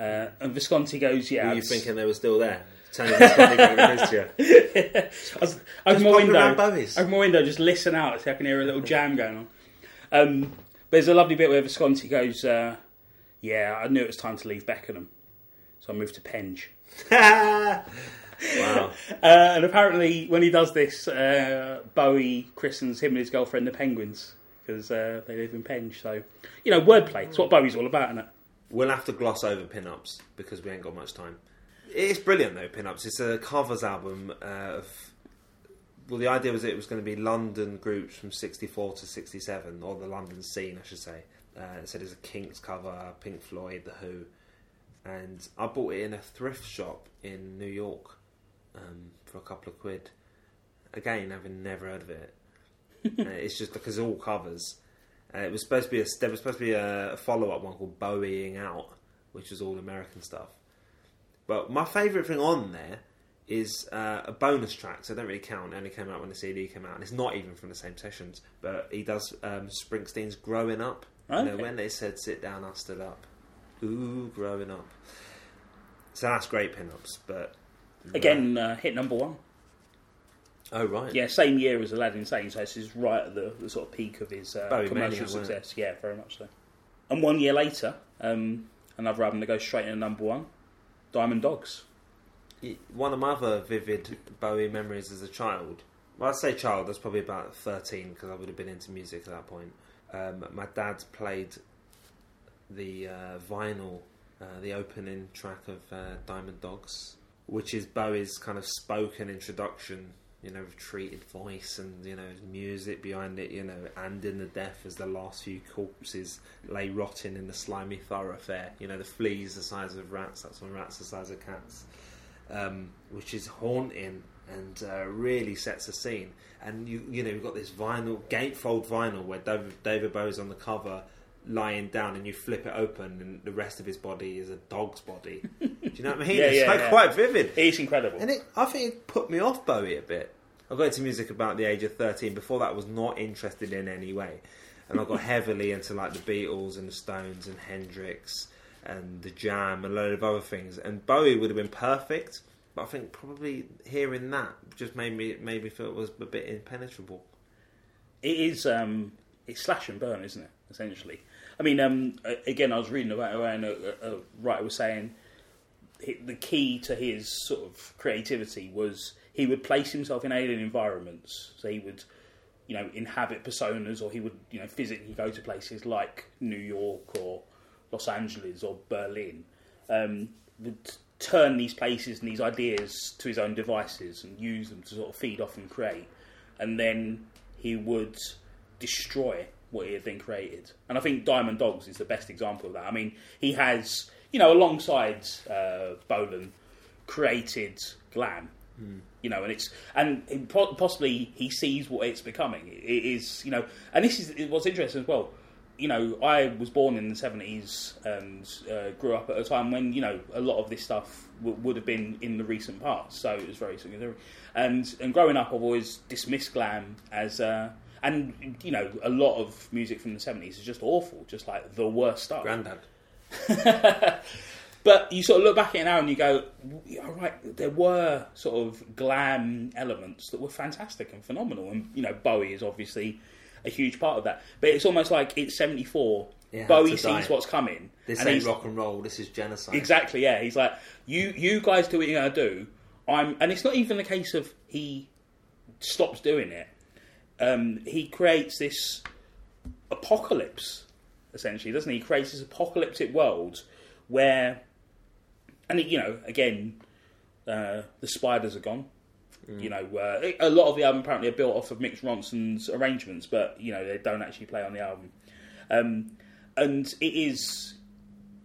Uh, and Visconti goes, "Yeah,
Were you thinking they were still there? Turning this funny back against you.
I was
Just
my
popping
window,
Bowie's.
over my window, just listen out so I can hear a little jam going on. Um, there's a lovely bit where Visconti goes, uh, "Yeah, I knew it was time to leave Beckenham, so I moved to Penge."
wow.
Uh, and apparently, when he does this, uh, Bowie christens him and his girlfriend the Penguins because uh, they live in Penge. So, you know, wordplay. It's what Bowie's all about, isn't it?
We'll have to gloss over pin-ups because we ain't got much time. It's brilliant though. Pinups. It's a covers album uh, of. Well, the idea was it was going to be London groups from '64 to '67, or the London scene, I should say. Uh, it said it's a Kinks cover, Pink Floyd, The Who, and I bought it in a thrift shop in New York um, for a couple of quid. Again, having never heard of it, uh, it's just because it's all covers. Uh, it was supposed to be a there was supposed to be a, a follow up one called Bowieing Out, which was all American stuff. But my favourite thing on there is uh, a bonus track, so it don't really count. It only came out when the CD came out, and it's not even from the same sessions. But he does um, Springsteen's "Growing Up." You know, when they said "Sit down," I stood up. Ooh, growing up. So that's great pinups, but
Again, uh, hit number one.
oh right,
Yeah, same year as Aladdin Sane, so this is right at the, the sort of peak of his uh, commercial
Mania,
success. Yeah, very much so. And one year later, um, another album that goes straight into number one, Diamond Dogs.
one of my other vivid Bowie memories as a child. Well, I'd say child. I was probably about thirteen because I would have been into music at that point. Um, my dad played the uh, vinyl, uh, the opening track of uh, Diamond Dogs, which is Bowie's kind of spoken introduction. You know, with treated voice and you know music behind it. You know, and in the death as the last few corpses lay rotting in the slimy thoroughfare. You know, the fleas the size of rats. That's when rats the size of cats um, which is haunting and uh, really sets a scene. And you you know you've got this vinyl gatefold vinyl where David, David Bowie's on the cover lying down, and you flip it open, and the rest of his body is a dog's body. Do you know what I mean?
Yeah,
it's
yeah,
like
yeah.
quite vivid.
It's incredible.
And it, I think it put me off Bowie a bit. I got into music about the age of 13. Before that, I was not interested in any way. And I got heavily into like the Beatles and the Stones and Hendrix and the Jam and a load of other things. And Bowie would have been perfect, but I think probably hearing that just made me made me feel it was a bit impenetrable.
It is um, it's slash and burn, isn't it? Essentially, I mean, um, again, I was reading about a, a, a writer was saying the key to his sort of creativity was he would place himself in alien environments. So he would, you know, inhabit personas, or he would, you know, physically go to places like New York or Los Angeles or Berlin. Um, would turn these places and these ideas to his own devices and use them to sort of feed off and create, and then he would destroy what he had then created. And I think Diamond Dogs is the best example of that. I mean, he has, you know, alongside uh, Bolan, created glam. You know, and it's and possibly he sees what it's becoming. It is, you know, and this is what's interesting as well. You know, I was born in the seventies and uh, grew up at a time when you know a lot of this stuff w- would have been in the recent past, so it was very significant. And and growing up, I've always dismissed glam as uh, and you know a lot of music from the seventies is just awful, just like the worst stuff.
Grandad.
But you sort of look back at it now and you go, all right, there were sort of glam elements that were fantastic and phenomenal. And, you know, Bowie is obviously a huge part of that. But it's almost like it's 74.
It had
Bowie sees what's coming.
This
and
ain't rock and roll. This is genocide.
Exactly, yeah. He's like, you, you guys do what you're going to do. I'm, and it's not even the case of he stops doing it. Um, he creates this apocalypse, essentially, doesn't he? He creates this apocalyptic world where, and you know, again, uh, the spiders are gone. You know, uh, a lot of the album apparently are built off of Mick Ronson's arrangements, but you know they don't actually play on the album. Um, and it is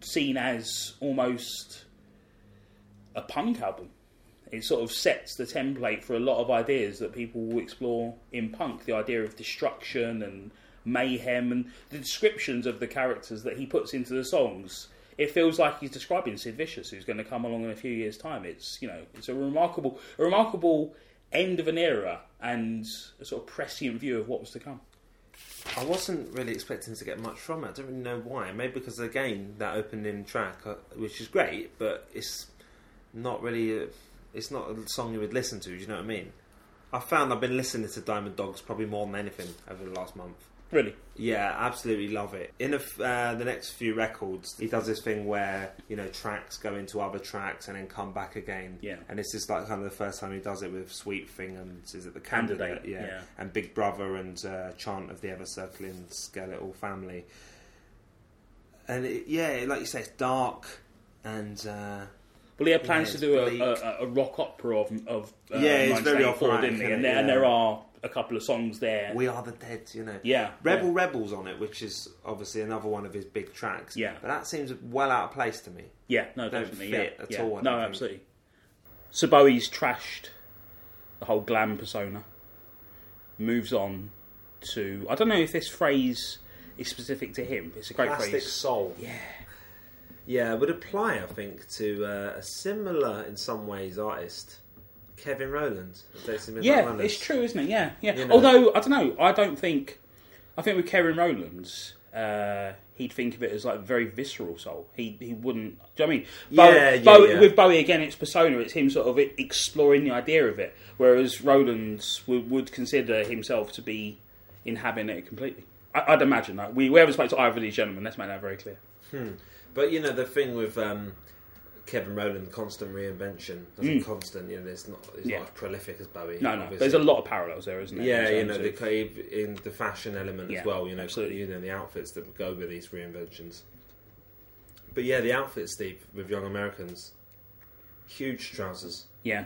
seen as almost a punk album. It sort of sets the template for a lot of ideas that people will explore in punk. The idea of destruction and mayhem and the descriptions of the characters that he puts into the songs. It feels like he's describing Sid Vicious, who's going to come along in a few years' time. It's you know, it's a remarkable, a remarkable end of an era and a sort of prescient view of what was to come.
I wasn't really expecting to get much from it. I don't really know why. Maybe because again that opening track, uh, which is great, but it's not really. It's not a song you would listen to. Do you know what I mean? I found I've been listening to Diamond Dogs probably more than anything over the last month.
Really,
Yeah, absolutely love it. In a uh, the next few records, he does this thing where you know tracks go into other tracks and then come back again.
Yeah.
and this is like kind of the first time he does it with Sweet Thing and is it the Candidate?
Candidate, yeah.
and Big Brother and uh, Chant of the Ever Circling Skeletal Family. And it, yeah, like you say, it's dark and uh,
Well, he had plans
Yeah,
to do a, a, a rock opera of, of uh,
Yeah, it's very
1984, didn't he? And there, and there are a couple of songs there.
We Are the Dead, you know.
Yeah,
Rebel
yeah.
Rebels on it, which is obviously another one of his big tracks.
Yeah.
But that seems well out of place to me.
Yeah, no,
don't
definitely.
fit
yeah,
at
yeah.
all, I
No,
think.
absolutely. So Bowie's trashed the whole glam persona. Moves on to I don't know if this phrase is specific to him. It's a great
Plastic
phrase.
Soul.
Yeah,
Yeah, it would apply, I think, to uh, a similar, in some ways, artist, Kevin Rowland. of Dancing with
yeah, it's true, isn't it? Yeah, yeah.
You know.
Although I don't know, I don't think. I think with Kevin Rowlands, uh, he'd think of it as like very visceral soul. He he wouldn't. Do you know what I mean? Bowie-
Yeah, yeah,
Bowie-
yeah.
With Bowie again, it's persona. It's him sort of exploring the idea of it, whereas Rowlands would, would consider himself to be inhabiting it completely. I, I'd imagine that. We, we haven't spoken to either of these gentlemen. Let's make that very clear.
But you know the thing with um, Kevin Rowland, constant reinvention. Doesn't constant, you know, it's not it's
Mm. Yeah.
not as prolific as Bowie.
No, no.
obviously.
There's a lot of parallels there, isn't there?
Yeah, you know
terms
the in the fashion element
Yeah,
as well. You know,
absolutely.
you know the outfits that go with these reinventions. But yeah, the outfits, Steve, with Young Americans, huge trousers.
Yeah.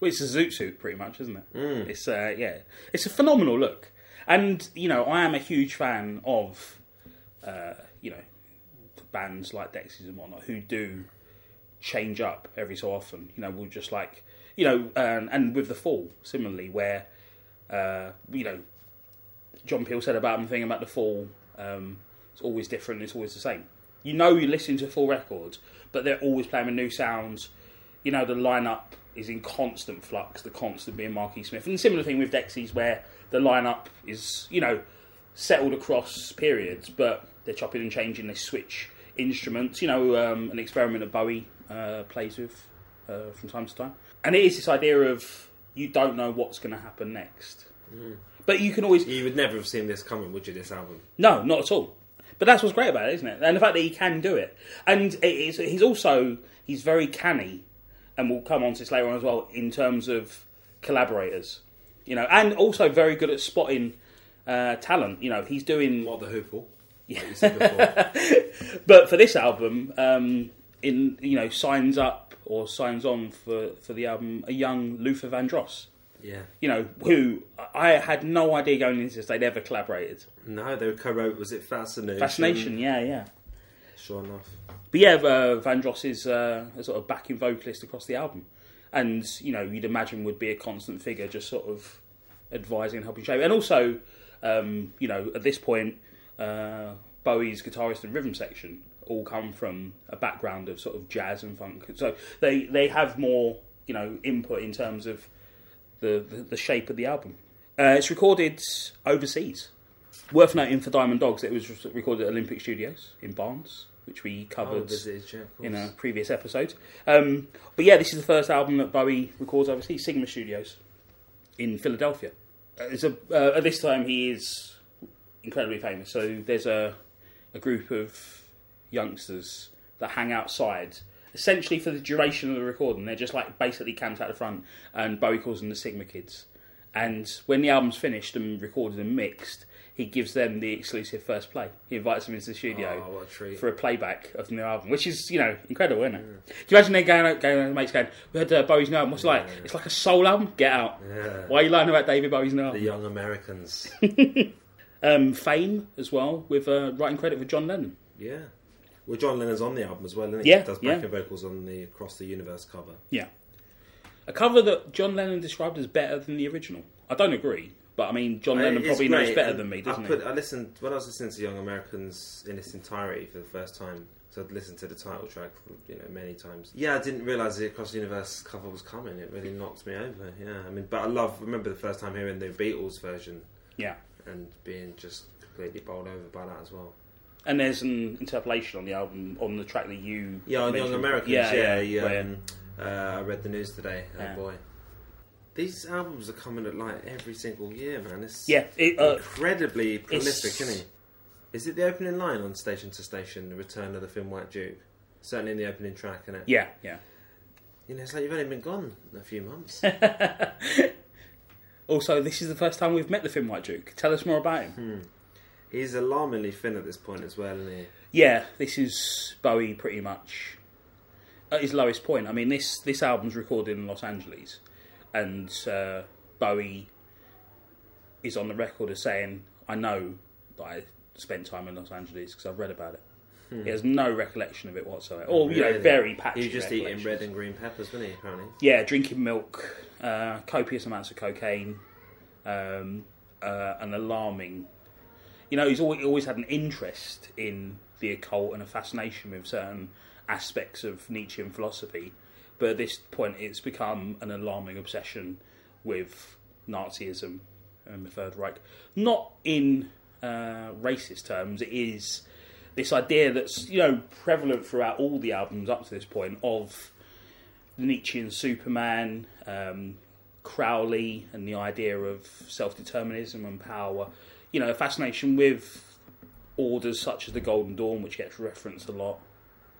Well, it's a zoot suit, pretty much, isn't it?
Mm.
It's uh, yeah, it's a phenomenal look, and you know, I am a huge fan of, uh, you know, bands like Dexys and whatnot who do change up every so often. You know, we'll just like, you know, um, and with the Fall similarly, where, uh, you know, John Peel said about him thing about the Fall. Um, it's always different. It's always the same. You know, you listen to full records, but they're always playing with new sounds. You know, the lineup is in constant flux. The constant being Marquis Smith, and similar thing with Dexys, where the lineup is you know settled across periods, but they're chopping and changing. They switch instruments. You know, um, an experiment that Bowie uh, plays with uh, from time to time, and it is this idea of you don't know what's going to happen next, but you can always
You would never have seen this coming, would you? This album.
no, not at all. But that's what's great about it, isn't it? And the fact that he can do it, and it is, he's also he's very canny, and we'll come on to this later on as well in terms of collaborators, you know, and also very good at spotting uh, talent. You know, he's doing
Mott the Hoople?
Yeah.
Like you said before.
but for this album, um, in you know, signs up or signs on for for the album a young Luther Vandross.
yeah.
You know, who I had no idea going into this they'd ever collaborated.
No, they co-wrote. Was it Fascination?
Fascination, yeah, yeah.
Sure enough.
But yeah, uh, Vandross is uh, a sort of backing vocalist across the album, and you know you'd imagine would be a constant figure, just sort of advising and helping shape. And also, um, you know, at this point, uh, Bowie's guitarist and rhythm section all come from a background of sort of jazz and funk, so they they have more you know input in terms of the the, the shape of the album. Uh, it's recorded overseas. Worth noting for Diamond Dogs, that it was recorded at Olympic Studios in Barnes, which we
Oh,
covered
visited, yeah,
in a previous episode. Um, but yeah, this is the first album that Bowie records overseas, Sigma Studios in Philadelphia. Uh, It's a, uh, at this time, he is incredibly famous. So there's a, a group of youngsters that hang outside. Essentially, for the duration of the recording, they're just like basically camped out the front, and Bowie calls them the Sigma Kids. And when the album's finished and recorded and mixed, he gives them the exclusive first play. He invites them into the studio
Oh, a
for a playback of the new album, which is you know incredible, isn't it? Can you imagine they're going out, going out, mates going, "We had uh, Bowie's new album. What's it like? It's like a soul album. Get out.
Yeah.
Why are you lying about David Bowie's new album? The?
Young Americans.
Um, Fame as well, with uh, writing credit for John Lennon.
yeah. Well, John Lennon's on the album as well, isn't he?
Yeah,
Does
yeah.
backing vocals on the Across the Universe cover.
Yeah, a cover that John Lennon described as better than the original. I don't agree, but I mean John Lennon
It's
probably knows better
and
than me,
I
doesn't
put,
he?
I listened when I was listening to Young Americans in its entirety for the first time. So I'd listened to the title track, you know, many times. Yeah, I didn't realise the Across the Universe cover was coming. It really knocked me over. Yeah, I mean, but I love. Remember the first time hearing the Beatles version
Yeah,
and being just completely bowled over by that as well.
and there's an interpolation on the album on the track that you
Yeah, on Young. Americans.
Yeah,
Yeah,
yeah.
yeah. um, uh, I read the news today. Oh
Yeah.
boy, these albums are coming at like every single year, man. It's
yeah, it, uh,
incredibly prolific,
it's-
isn't he? Is it the opening line on Station to Station, The Return of the Thin White Duke? Certainly in the opening track, isn't it?
yeah, yeah.
You know, it's like you've only been gone a few months.
Also, this is the first time we've met the Thin White Duke. Tell us more about him.
Hmm. He's alarmingly thin at this point as well, isn't he?
Yeah, this is Bowie pretty much at his lowest point. I mean, this this album's recorded in Los Angeles, and uh, Bowie is on the record as saying, "I know that I spent time in Los Angeles because I've read about it." He has no recollection of it whatsoever, or you know, very patchy.
He was just eating red and green peppers, wasn't he? Apparently.
Yeah, drinking milk, uh, copious amounts of cocaine, um, uh, an alarming. You know, he's always, always had an interest in the occult and a fascination with certain aspects of Nietzschean philosophy, but at this point, it's become an alarming obsession with Nazism and the Third Reich. Not in uh, racist terms, it is this idea that's you know prevalent throughout all the albums up to this point of the Nietzschean Superman, um, Crowley, and the idea of self determinism and power. You know, a fascination with orders such as the Golden Dawn, which gets referenced a lot.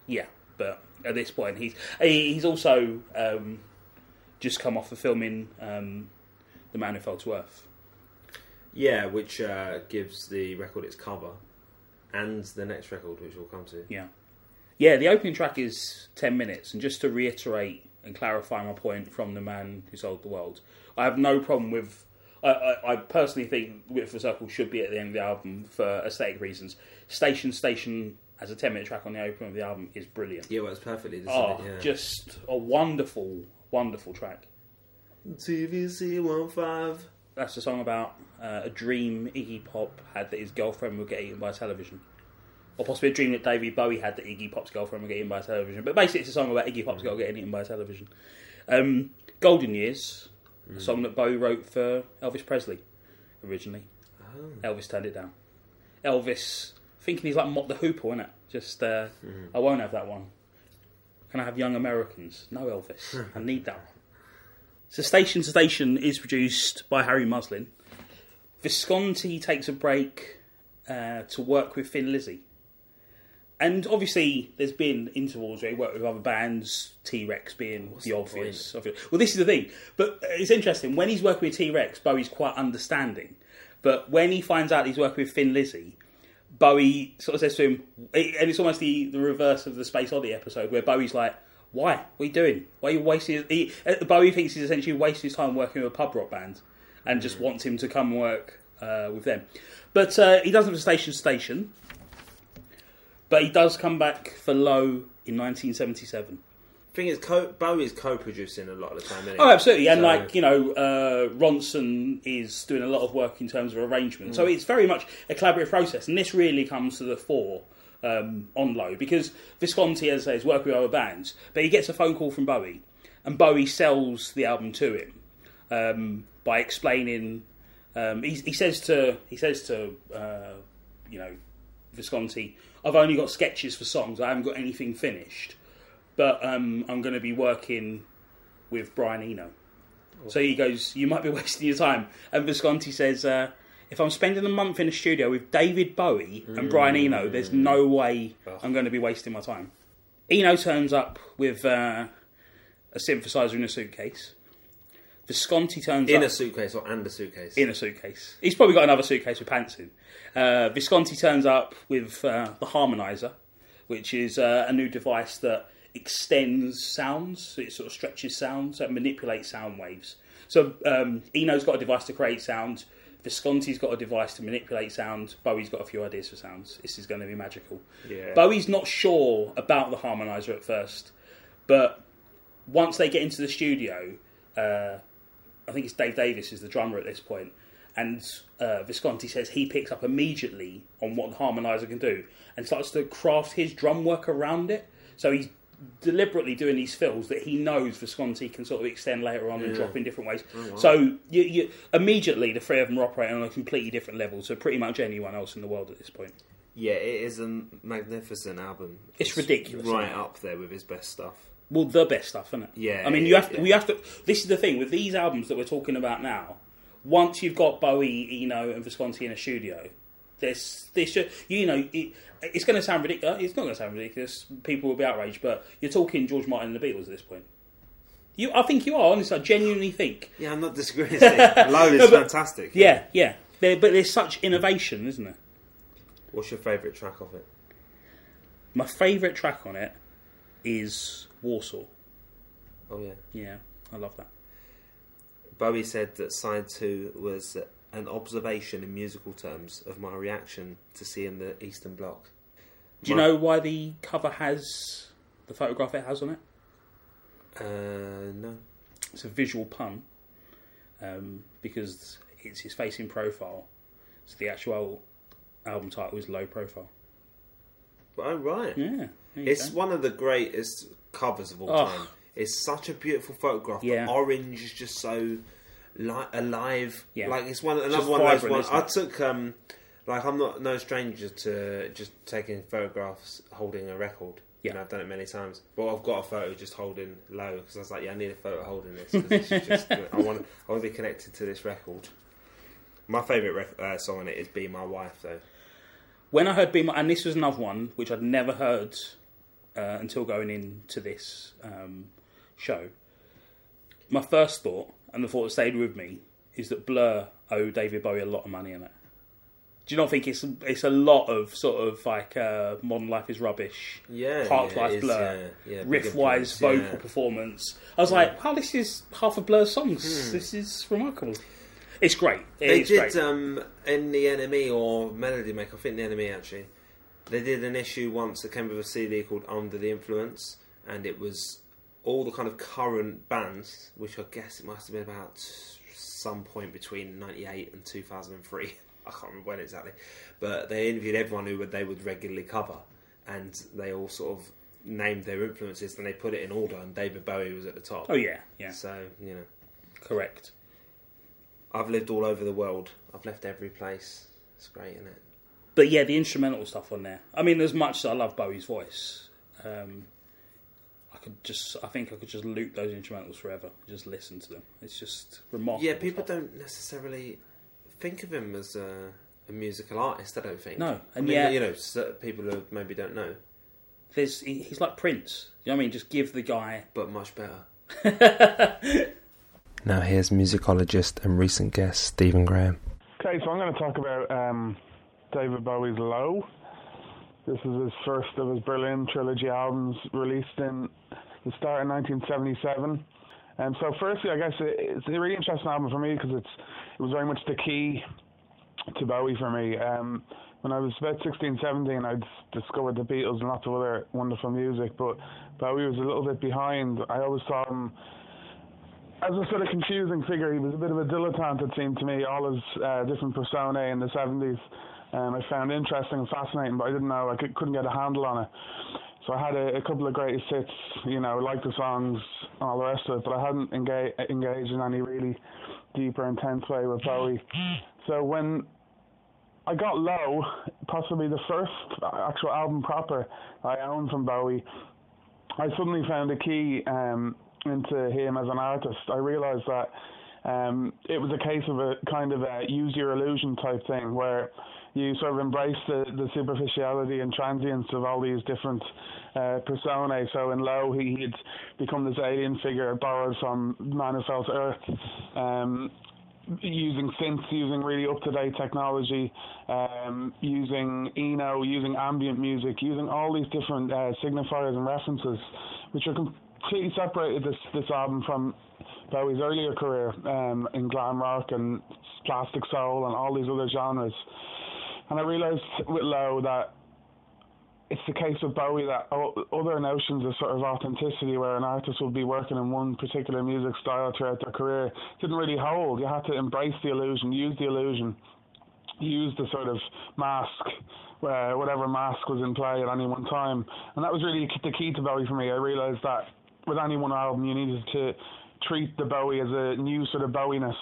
Yeah, but at this point, he's he's also um, just come off the filming um, The Man Who Fell to Earth.
Yeah, which uh, gives the record its cover, and the next record, which we'll come to.
Yeah. Yeah, the opening track is 10 minutes, and just to reiterate and clarify my point from The Man Who Sold the World, I have no problem with. I, I, I personally think of a Circle should be at the end of the album for aesthetic reasons. Station Station as a 10 minute track on the opening of the album is brilliant.
Yeah, well, it's perfectly
Oh,
decided. yeah.
just a wonderful, wonderful track.
TVC one five.
That's a song about uh, a dream Iggy Pop had that his girlfriend would get eaten by a television. Or possibly a dream that David Bowie had that Iggy Pop's girlfriend would get eaten by a television. But basically, it's a song about Iggy Pop's girl getting eaten by a television. Um, Golden Years, a song that Bowie wrote for Elvis Presley originally. Elvis turned it down. Elvis, thinking he's like Mott the Hoople, isn't it? Just, uh, I won't have that one. Can I have Young Americans? No, Elvis. I need that one. So Station to Station is produced by Harry Maslin. Visconti takes a break uh, to work with Thin Lizzy. And obviously, there's been intervals where he worked with other bands, T Rex being the,
the
obvious. obvious. Well, this is the thing. But it's interesting. When he's working with T Rex, Bowie's quite understanding. But when he finds out he's working with Thin Lizzy, Bowie sort of says to him, and it's almost the, the reverse of the Space Oddity episode, where Bowie's like, "Why? What are you doing? Why are you wasting?" He, uh, Bowie thinks he's essentially wasting his time working with a pub rock band, and just wants him to come work uh, with them. But uh, he doesn't have a station to station. But he does come back for Low in 1977.
Thing is, co- Bowie's co-producing a lot of the time. Isn't he?
Oh, absolutely. And
So-
like you know, uh, Ronson is doing a lot of work in terms of arrangement. So it's very much a collaborative process, and this really comes to the fore um, on Low because Visconti, as I say, is working with other bands, but he gets a phone call from Bowie, and Bowie sells the album to him um, by explaining. Um, he, he says to he says to uh, you know Visconti, I've only got sketches for songs. I haven't got anything finished, but um, I'm going to be working with Brian Eno. So he goes, You might be wasting your time. And Visconti says, uh, If I'm spending a month in a studio with David Bowie and Brian Eno, there's no way I'm going to be wasting my time. Eno turns up with uh, a synthesizer in a suitcase. Visconti turns up
in
up
a suitcase or and a suitcase.
in a suitcase. He's probably got another suitcase with pants in. Uh, Visconti turns up with uh, the harmonizer, which is uh, a new device that extends sounds. It sort of stretches sounds, so it manipulates sound waves. So um, Eno's got a device to create sound. Visconti's got a device to manipulate sound. Bowie's got a few ideas for sounds. This is going to be magical.
Yeah.
Bowie's not sure about the harmonizer at first, but once they get into the studio, uh, I think it's Dave Davis is the drummer at this point, and uh, Visconti says he picks up immediately on what the harmonizer can do and starts to craft his drum work around it. So he's deliberately doing these fills that he knows Visconti can sort of extend later on and drop in different ways.
wow.
So you, you, immediately the three of them are operating on a completely different level to pretty much anyone else in the world at this point.
Yeah, it is a magnificent album.
It's ridiculous,
Right up there with his best stuff.
Well, the best stuff, isn't it?
Yeah,
I mean, you have to.
yeah.
We have to. This is the thing with these albums that we're talking about now. Once you've got Bowie, Eno, and Visconti in a studio, there's this. You know, it, it's going to sound ridiculous. It's not going to sound ridiculous. People will be outraged, but you're talking George Martin and the Beatles at this point. You, I think you are. Honestly, I genuinely think.
Yeah, I'm not disagreeing. Low is
but-
fantastic.
Yeah, yeah. There, but there's such innovation, isn't there?
What's your favourite track of it?
My favourite track on it is Warsaw.
Oh yeah.
Yeah, I love that.
Bowie said that side two was an observation in musical terms of my reaction to seeing the Eastern Bloc.
Do you
My-
know why the cover has the photograph it has on it?
Uh, no.
It's a visual pun um, because it's his face in profile. So the actual album title is Low Profile.
Oh right.
Yeah,
It's
go.
one of the greatest covers of all
Oh.
time. It's such a beautiful photograph.
Yeah.
The orange is just so li- alive.
Yeah.
Like it's one another
just
one of those ones. I took um, like I'm not no stranger to just taking photographs holding a record.
Yeah.
You know, I've done it many times. But I've got a photo just holding low because I was like, yeah, I need a photo holding this. this just, I want I want to be connected to this record. My favourite rec- uh, song on it is "Be My Wife," though.
when I heard Be My, and this was another one which I'd never heard uh, until going into this um, show. My first thought, and the thought that stayed with me, is that Blur owe David Bowie a lot of money in it. Do you not think it's it's a lot of sort of like uh, modern life is rubbish,
Yeah,
Park
yeah,
Life
it
Blur,
yeah, yeah,
riff wise vocal performance? I was like, wow, this is half of Blur's songs. This is remarkable. It's great.
Hmm. They did
great.
um, in the NME or Melody Maker. I think the NME actually. They did an issue once that came with a CD called Under the Influence, and it was all the kind of current bands, which I guess it must have been about some point between '98 and 2003. I can't remember when exactly, but they interviewed everyone who they would regularly cover, and they all sort of named their influences, and they put it in order. And David Bowie was at the top.
oh yeah, yeah,
So you know,
correct.
I've lived all over the world. I've left every place. It's great, isn't it?
But yeah, the instrumental stuff on there. I mean, as much as I love Bowie's voice, um, I could just, I think I could just loop those instrumentals forever. Just listen to them. It's just remarkable.
Yeah, people
stuff.
don't necessarily think of him as a, a musical artist. I don't think.
No,
I
and
mean,
yet-
you know, people who maybe don't know,
There's, he's like Prince. You know what I mean? Just give the guy.
but much better. now here's musicologist and recent guest Stephen Graham.
Okay, so I'm going to talk about um, David Bowie's Low. This is his first of his Berlin trilogy albums released in the start of 1977. And so, firstly, I guess it's a really interesting album for me because it's it was very much the key to Bowie for me. Um, when I was about 16, 17, I'd discovered the Beatles and lots of other wonderful music, but Bowie was a little bit behind. I always saw him as a sort of confusing figure. He was a bit of a dilettante, it seemed to me. All his uh, different personae in the 70s um, I found interesting and fascinating, but I didn't know, I could, couldn't get a handle on it. So I had a, a couple of greatest hits, you know, like the songs and all the rest of it, but I hadn't engage, engaged in any really deeper, intense way with Bowie. So when I got low, possibly the first actual album proper I owned from Bowie, I suddenly found a key um, into him as an artist. I realised that um, it was a case of a kind of a use your illusion type thing where you sort of embrace the, the superficiality and transience of all these different uh, personae. So in Low, he had become this alien figure borrowed from Man Who Fell to Earth. Um, using synths, using really up to date technology, um, using Eno, using ambient music, using all these different uh, signifiers and references, which are completely separated this this album from Bowie's earlier career um, in glam rock and plastic soul and all these other genres. And I realised with Low that it's the case with Bowie that other notions of sort of authenticity, where an artist would be working in one particular music style throughout their career, didn't really hold. You had to embrace the illusion, use the illusion, use the sort of mask, uh, whatever mask was in play at any one time. And that was really the key to Bowie for me. I realised that with any one album, you needed to treat the Bowie as a new sort of Bowie-ness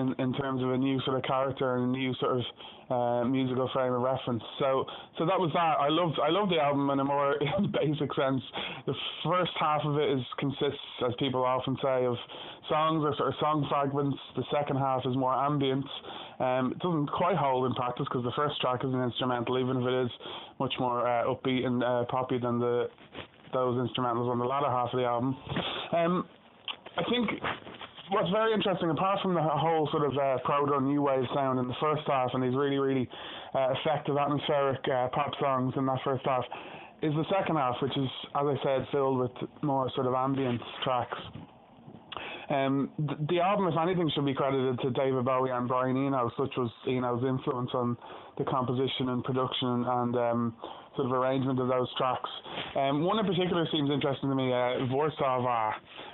in, in terms of a new sort of character and a new sort of uh, musical frame of reference. So so that was that. I loved I loved the album in a more basic sense. The first half of it is consists, as people often say, of songs or sort of song fragments. The second half is more ambient. Um, it doesn't quite hold in practice because the first track is an instrumental, even if it is much more uh, upbeat and uh, poppy than the those instrumentals on the latter half of the album. Um, I think what's very interesting, apart from the whole sort of uh, proto new wave sound in the first half and these really, really uh, effective atmospheric uh, pop songs in that first half, is the second half, which is, as I said, filled with more sort of ambient tracks. Um, the, the album, if anything, should be credited to David Bowie and Brian Eno, such was Eno's influence on the composition and production and um, sort of arrangement of those tracks. Um, one in particular seems interesting to me, uh, Warsaw,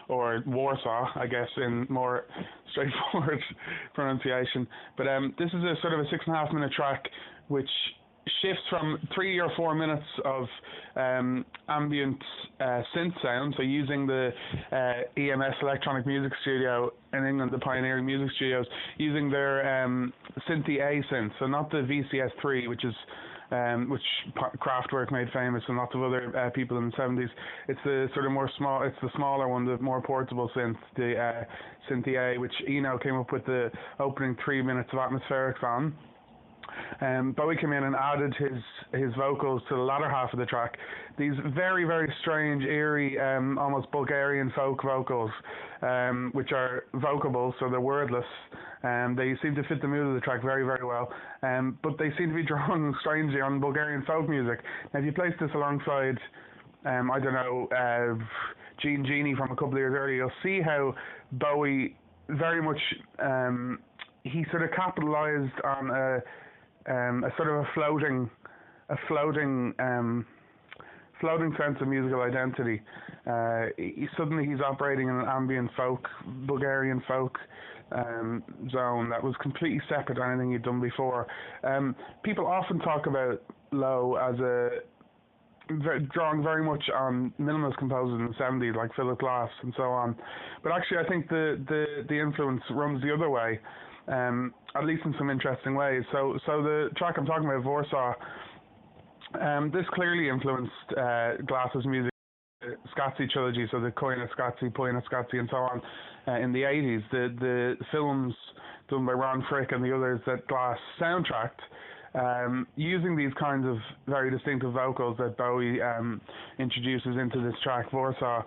or Warsaw, I guess, in more straightforward pronunciation. But um, this is a sort of a six and a half minute track which shifts from three or four minutes of um, ambient uh, synth sound, so using the uh, EMS Electronic Music Studio in England, the pioneering music studios, using their um, A synth, so not the VCS3, which is um, which Kraftwerk made famous and lots of other uh, people in the 70s. It's the sort of more small, it's the smaller one, the more portable synth, the uh, A, which Eno came up with the opening three minutes of atmospherics on. Um, Bowie came in and added his his vocals to the latter half of the track. These very very strange, eerie, um, almost Bulgarian folk vocals, um, which are vocable, so they're wordless. Um, they seem to fit the mood of the track very very well. Um, but they seem to be drawn strangely on Bulgarian folk music. Now, if you place this alongside, um, I don't know, uh, Jean Genie from a couple of years earlier, you'll see how Bowie very much um, he sort of capitalized on a um, a sort of a floating, a floating, um, floating sense of musical identity. Uh, he, suddenly he's operating in an ambient folk, Bulgarian folk um, zone that was completely separate to anything he'd done before. Um, people often talk about Low as a drawing very much on minimalist composers in the 70s like Philip Glass and so on. But actually I think the, the, the influence runs the other way um, at least in some interesting ways. So, so the track I'm talking about, Warsaw, um, this clearly influenced uh, Glass's music, uh, trilogy, so the Koyaanisqatsi, Poina Scazzi, and so on, uh, in the 80s. The the films done by Ron Fricke and the others that Glass soundtracked. Um, using these kinds of very distinctive vocals that Bowie um, introduces into this track, Warsaw,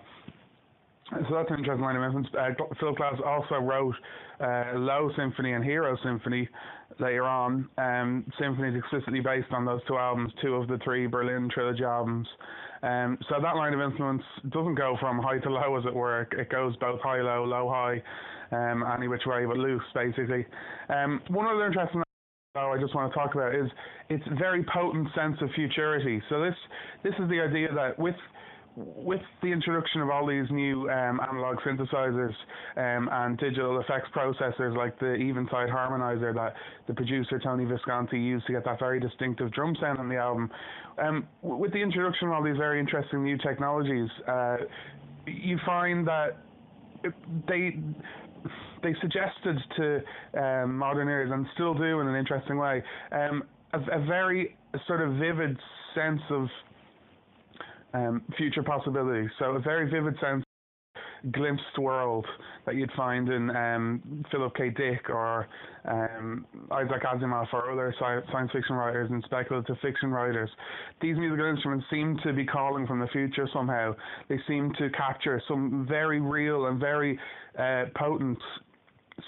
so that's an interesting line of influence. Uh, Phil Glass also wrote uh, Low Symphony and Hero Symphony later on. Um, symphonies explicitly based on those two albums, two of the three Berlin trilogy albums. Um, so that line of influence doesn't go from high to low, as it were. It goes both high, low, low, high, um, any which way but loose, basically. Um, one other interesting I just want to talk about is its very potent sense of futurity. So this this is the idea that with with the introduction of all these new um, analog synthesizers um, and digital effects processors like the Eventide harmonizer that the producer Tony Visconti used to get that very distinctive drum sound on the album, um, with the introduction of all these very interesting new technologies, uh, you find that they they suggested to um, modern ears and still do in an interesting way um, a, a very sort of vivid sense of um, future possibilities. So a very vivid sense glimpsed world that you'd find in um, Philip K. Dick or um, Isaac Asimov or other science fiction writers and speculative fiction writers. These musical instruments seem to be calling from the future somehow. They seem to capture some very real and very uh, potent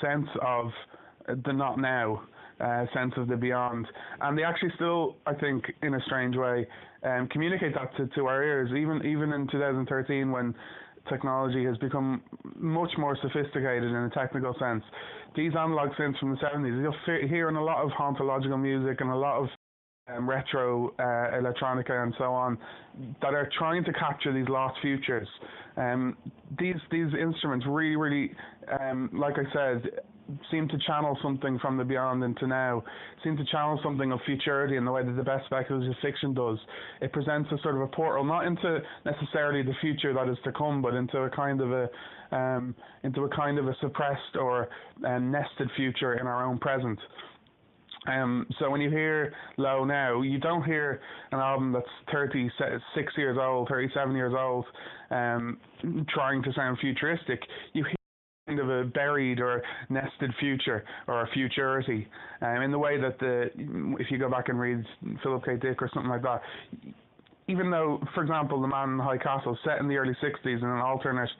sense of the not now. Uh, sense of the beyond, and they actually still, I think, in a strange way, um, communicate that to, to our ears, even even in 2013 when technology has become much more sophisticated in a technical sense. These analog synths from the 70s, you'll hear in a lot of hauntological music and a lot of um, retro uh, electronica and so on that are trying to capture these lost futures. Um, these these instruments really, really, um, like I said, seem to channel something from the beyond into now, seem to channel something of futurity in the way that the best speculative fiction does. It presents a sort of a portal, not into necessarily the future that is to come, but into a kind of a um, into a kind of a suppressed or um, nested future in our own present. Um, so when you hear Low now, you don't hear an album that's 36 years old, 37 years old, um, trying to sound futuristic. You kind of a buried or nested future or a futurity um, in the way that the if you go back and read Philip K. Dick or something like that even though for example the man in the high castle set in the early 60s in an alternate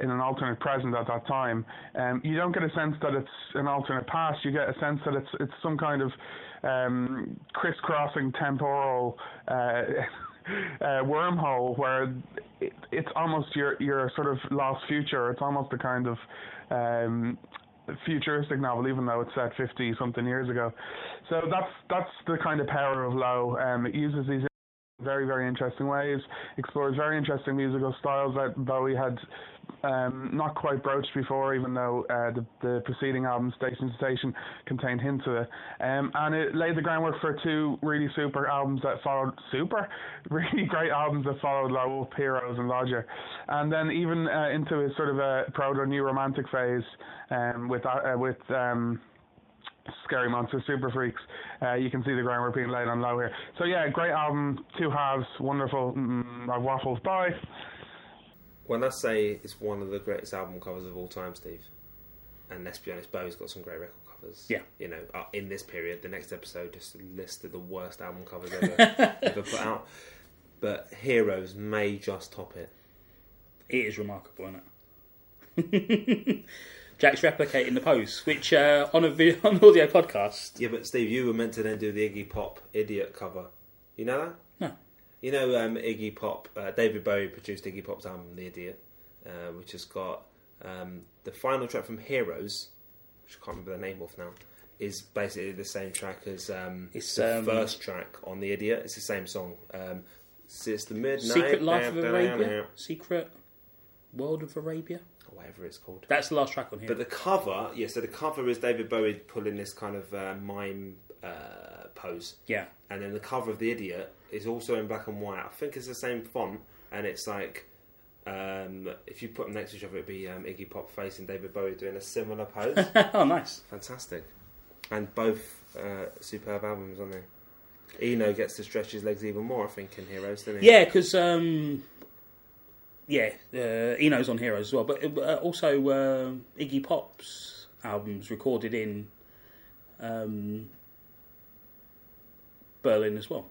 in an alternate present at that time um, you don't get a sense that it's an alternate past you get a sense that it's it's some kind of um, crisscrossing temporal uh, uh, wormhole where it, it's almost your your sort of lost future. It's almost a kind of um, futuristic novel, even though it's set fifty something years ago. So that's that's the kind of power of Low. Um, it uses these very very interesting ways, explores very interesting musical styles that Bowie had um, not quite broached before, even though uh, the, the preceding album, Station to Station, contained hints of it. Um, and it laid the groundwork for two really super albums that followed, super, really great albums that followed Low Up, Heroes and Lodger. And then even uh, into his sort of a proto new romantic phase um, with, uh, with um, Scary Monster, Super Freaks. Uh, you can see the groundwork being laid on low here. So yeah, great album, two halves, wonderful. Mm, I've waffled. Bye.
When I say it's one of the greatest album covers of all time, Steve, and let's be honest, Bowie's got some great record covers.
Yeah.
You know, uh, in this period, the next episode just listed the worst album covers ever ever put out. But Heroes may just top it.
It is remarkable, isn't it? Jack's replicating the post, which uh, on a video, on audio podcast.
Yeah, but Steve, you were meant to then do the Iggy Pop Idiot cover. You know that?
No.
You know, um, Iggy Pop. Uh, David Bowie produced Iggy Pop's album, The Idiot, uh, which has got um, the final track from Heroes, which I can't remember the name of now. Is basically the same track as um,
It's,
the
um,
first track on The Idiot. It's the same song. Um, it's the midnight.
Secret Life of Arabia? Secret World of Arabia?
Or whatever it's called.
That's the last track on here.
But the cover, yeah, so the cover is David Bowie pulling this kind of uh, mime uh, pose.
yeah.
And then the cover of The Idiot is also in black and white. I think it's the same font, and it's like, um, if you put them next to each other, it'd be um, Iggy Pop facing David Bowie doing a similar pose.
oh, nice.
Fantastic. And both uh, superb albums on there. Eno gets to stretch his legs even more, I think, in Heroes, doesn't he?
Yeah, because um, yeah, uh, Eno's on Heroes as well, but uh, also uh, Iggy Pop's albums recorded in um, Berlin as well,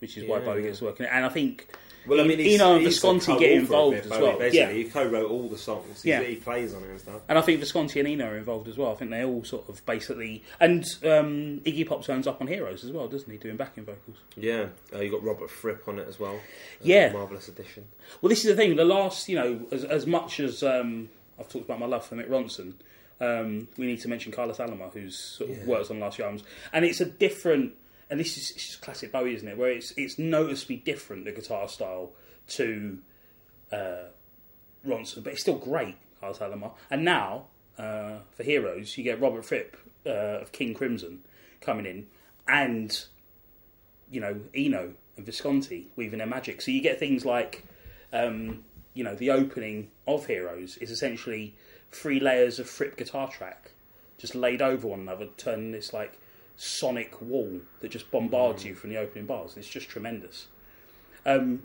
which is why
Yeah,
Bowie
yeah.
gets working. And I think
Well, I mean,
Eno and Visconti get involved as
Bowie,
well.
Basically,
Yeah.
he co-wrote all the songs. He,
Yeah.
he plays on it and stuff.
And I think Visconti and Eno are involved as well. I think they all sort of basically. And um, Iggy Pop turns up on Heroes as well, doesn't he? Doing backing vocals.
Yeah, uh, you got Robert Fripp on it as well. Uh,
Yeah.
marvelous addition.
Well, this is the thing. The last, you know, as, as much as um, I've talked about my love for Mick Ronson, um, we need to mention Carlos Alomar, who's sort of
Yeah.
worked on the last few albums, and it's a different. And this is it's just classic Bowie, isn't it? Where it's it's noticeably different the guitar style to uh, Ronson, but it's still great, Carlos Alomar. And now uh, for Heroes, you get Robert Fripp uh, of King Crimson coming in, and you know Eno and Visconti weaving their magic. So you get things like, um, you know, the opening of Heroes is essentially three layers of Fripp guitar track just laid over one another, turning this like sonic wall that just bombards you from the opening bars. It's just tremendous. Um,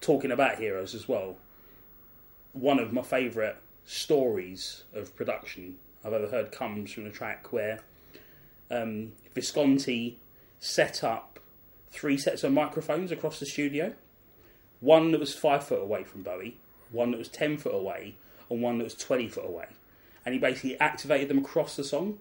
talking about Heroes as well, one of my favourite stories of production I've ever heard comes from the track where um, Visconti set up three sets of microphones across the studio. One that was five foot away from Bowie, one that was ten foot away, and one that was twenty foot away. And he basically activated them across the song.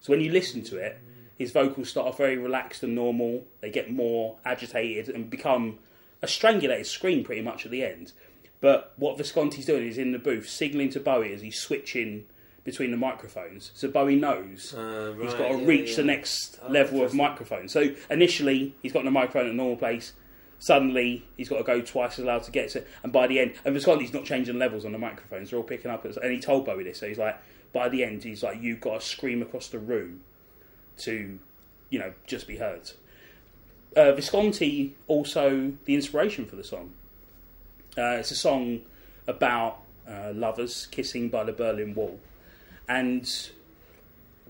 So when you listen to it, his vocals start off very relaxed and normal. They get more agitated and become a strangulated scream pretty much at the end. But what Visconti's doing is in the booth signalling to Bowie as he's switching between the microphones, so Bowie knows
Uh,
He's
right,
got to
yeah,
reach
yeah.
the next
Oh,
level of microphone. So initially, he's got the microphone at a normal place. Suddenly, he's got to go twice as loud to get to. It. And by the end, and Visconti's not changing levels on the microphones; they're all picking up. And he told Bowie this. So he's like, by the end, he's like, you've got to scream across the room to, you know, just be heard. Uh, Visconti also the inspiration for the song. Uh, it's a song about uh, lovers kissing by the Berlin Wall, and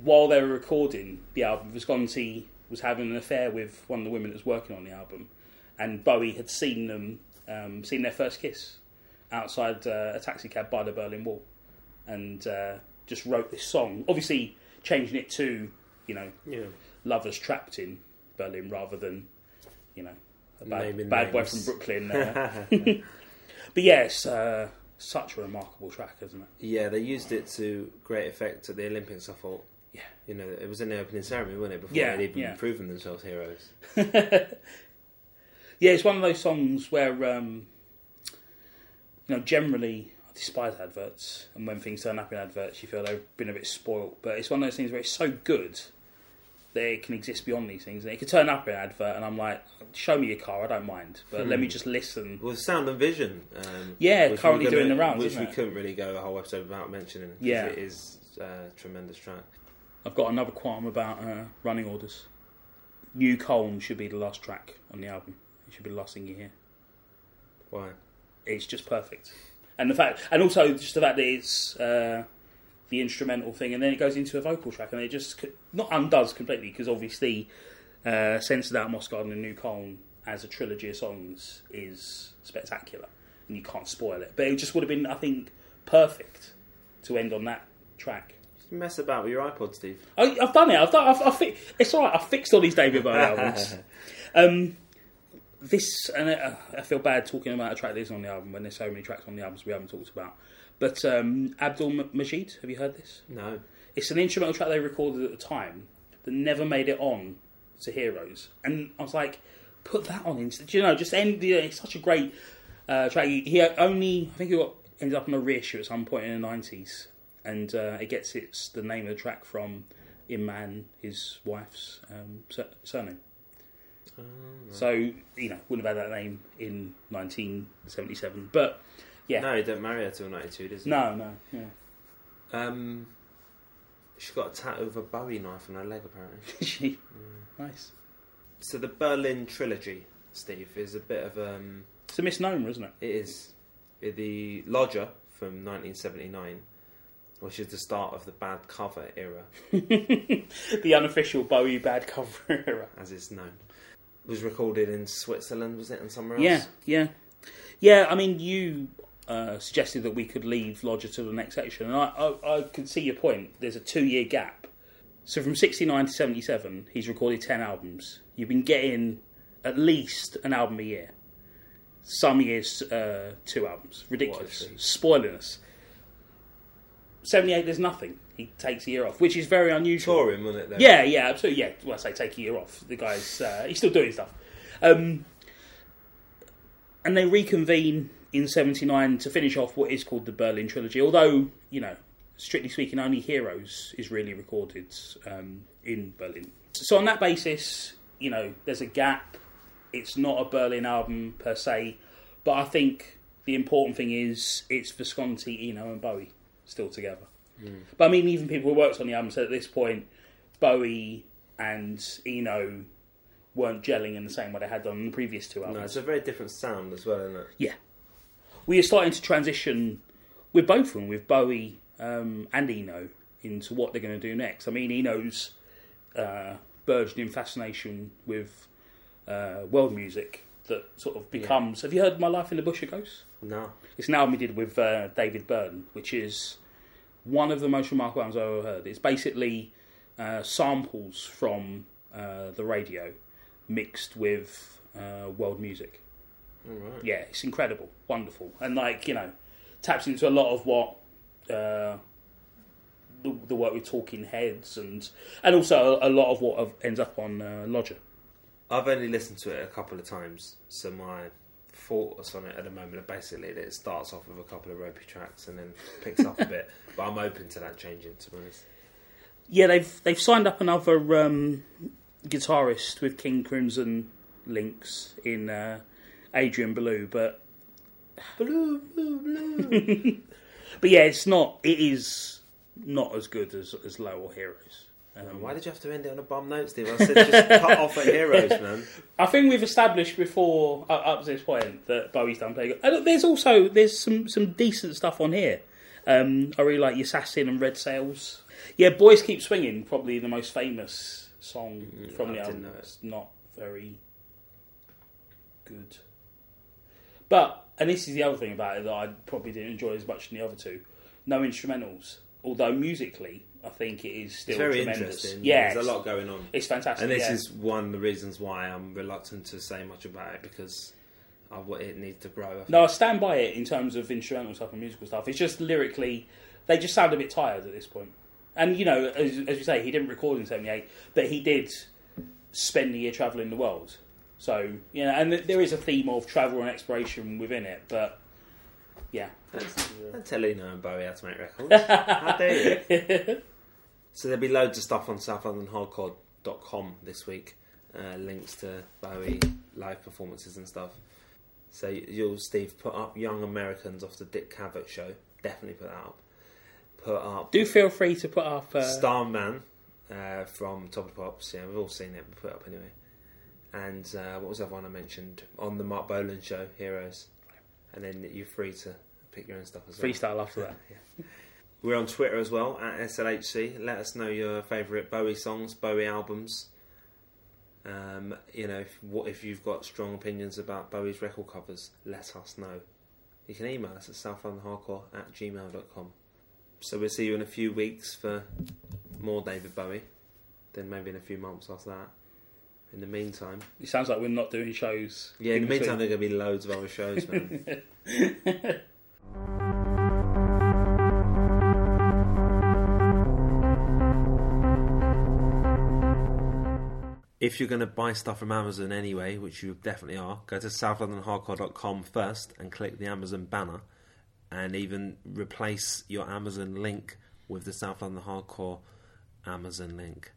while they were recording the album, Visconti was having an affair with one of the women that was working on the album, and Bowie had seen them, um, seen their first kiss outside uh, a taxi cab by the Berlin Wall, and uh, just wrote this song. Obviously, changing it to you know
Yeah.
lovers trapped in Berlin rather than you know a bad, bad boy from Brooklyn. Uh, but yes, uh, such a remarkable track, isn't it?
Yeah, they used it to great effect at the Olympics. I thought.
Yeah.
You know, it was in the opening ceremony, wasn't it? Before
Yeah,
they'd even
yeah.
proven themselves heroes.
Yeah, it's one of those songs where, um, you know, generally I despise adverts, and when things turn up in adverts, you feel they've been a bit spoilt. But it's one of those things where it's so good it can exist beyond these things. And it could turn up in an advert, and I'm like, show me your car, I don't mind, but let me just listen.
Well, Sound and Vision. Um,
Yeah, currently
gonna-
doing the rounds,
Which we
it?
couldn't really go a whole episode without mentioning.
Yeah.
It is uh, a tremendous track.
I've got another qualm about uh, running orders. Neuköln should be the last track on the album. It should be the last thing you hear.
Why?
It's just perfect, and the fact, and also just the fact that it's uh, the instrumental thing, and then it goes into a vocal track, and it just not undoes completely because obviously, uh, Sense of Doubt Moss Garden and Neuköln as a trilogy of songs is spectacular, and you can't spoil it. But it just would have been, I think, perfect to end on that track.
You mess about with your iPod, Steve.
I, I've done it. I've done. I've, I've fi- it's all right. I've fixed all these David Bowie albums. Um, this and uh, I feel bad talking about a track that isn't on the album when there's so many tracks on the albums we haven't talked about. But um, Abdulmajid, have you heard this?
No.
It's an instrumental track they recorded at the time that never made it on to Heroes, and I was like, put that on instead. You know, just end. The, it's such a great uh, track. He, he only, I think, he got ended up on a reissue at some point in the nineties, and uh, it gets its the name of the track from Iman, his wife's um, sur- surname. So you know, wouldn't have had that name in 1977, but yeah,
No, he didn't marry her till 92, does he?
no, no, yeah.
Um, she's got a tattoo of a Bowie knife on her leg, apparently.
She- nice.
So the Berlin trilogy, Steve, is a bit of um,
It's a misnomer, isn't it?
it is the Lodger from 1979, which is the start of the bad cover era,
the unofficial Bowie bad cover era.
as it's known. Was recorded in Switzerland, was it, and somewhere else?
Yeah, yeah, yeah. I mean, you uh, suggested that we could leave Lodger to the next section, and I, I, I could see your point. There's a two-year gap. So from '69 to '77, he's recorded ten albums. You've been getting at least an album a year. Some years, uh, two albums. Ridiculous. Spoiling us. 78, there's nothing. He takes a year off, which is very unusual.
Touring, wasn't it? Then?
Yeah, yeah, absolutely. Yeah, well, I say take a year off. The guy's uh, he's still doing stuff, um, and they reconvene in '79 to finish off what is called the Berlin trilogy. Although you know, strictly speaking, only Heroes is really recorded um, in Berlin. So on that basis, you know, there's a gap. It's not a Berlin album per se, but I think the important thing is it's Visconti, Eno, and Bowie still together. But I mean, even people who worked on the album said at this point, Bowie and Eno weren't gelling in the same way they had done on the previous two albums.
No, it's a very different sound as well, isn't it?
Yeah. We are starting to transition with both of them, with Bowie um, and Eno, into what they're going to do next. I mean, Eno's uh, burgeoning fascination with uh, world music that sort of becomes. Have you heard My Life in the Bush of Ghosts?
No.
It's an album he did with uh, David Byrne, which is one of the most remarkable albums I've ever heard. It's basically uh, samples from uh, the radio mixed with uh, world music.
Right.
Yeah, it's incredible, wonderful, and like you know, taps into a lot of what uh, the, the work with Talking Heads and and also a, a lot of what ends up on uh, Lodger.
I've only listened to it a couple of times, so my thoughts on it at the moment are basically that it starts off with a couple of ropey tracks and then picks up a bit. But I'm open to that changing, to be honest.
Yeah, they've they've signed up another um, guitarist with King Crimson links in uh, Adrian Belew, but
Blue, blue, blue.
but yeah, it's not. It is not as good as as Low or Heroes. Um,
Why did you have to end it on a bum note, Steve? I said just cut off at Heroes, man.
I think we've established before uh, up to this point that Bowie's done play good. Look, there's also there's some some decent stuff on here. Um, I really like Assassin and Red Sails. Yeah, Boys Keep Swinging, probably the most famous song from
I
the album. It's not very good. But, and this is the other thing about it that I probably didn't enjoy as much as the other two. No instrumentals. Although musically, I think it is still
It's very
tremendous.
interesting.
Yeah,
There's a lot going on.
It's fantastic.
And this
yeah.
is one of the reasons why I'm reluctant to say much about it because of what it needs to grow. I.
No, I stand by it in terms of instrumental stuff and musical stuff. It's just lyrically, they just sound a bit tired at this point. And you know, as, as you say, he didn't record in '78, but he did spend the year travelling the world. So you know, and th- there is a theme of travel and exploration within it, but yeah,
Don't tell Eno and Bowie how to make records. how dare you? So there'll be loads of stuff on southlondonhardcore.com this week. Uh, links to Bowie live performances and stuff. So you'll, Steve, put up Young Americans off the Dick Cavett show. Definitely put that up. Put up
do feel free to put up. Uh,
Starman uh, from Top of the Pops. Yeah, we've all seen it. We put it up anyway. And uh, what was the other one I mentioned on the Marc Bolan show, Heroes. And then you're free to pick your own stuff as well.
freestyle after that. yeah.
We're on Twitter as well at SLHC. Let us know your favourite Bowie songs, Bowie albums. Um, you know, if, what if you've got strong opinions about Bowie's record covers? Let us know. You can email us at southlondonhardcore at gmail.com. So we'll see you in a few weeks for more David Bowie. Then maybe in a few months after that. In the meantime,
It sounds like we're not doing shows.
yeah. In the meantime, there are going to be loads of other shows, man. If you're going to buy stuff from Amazon anyway, which you definitely are, go to southlondonhardcore.com first and click the Amazon banner and even replace your Amazon link with the South London Hardcore Amazon link.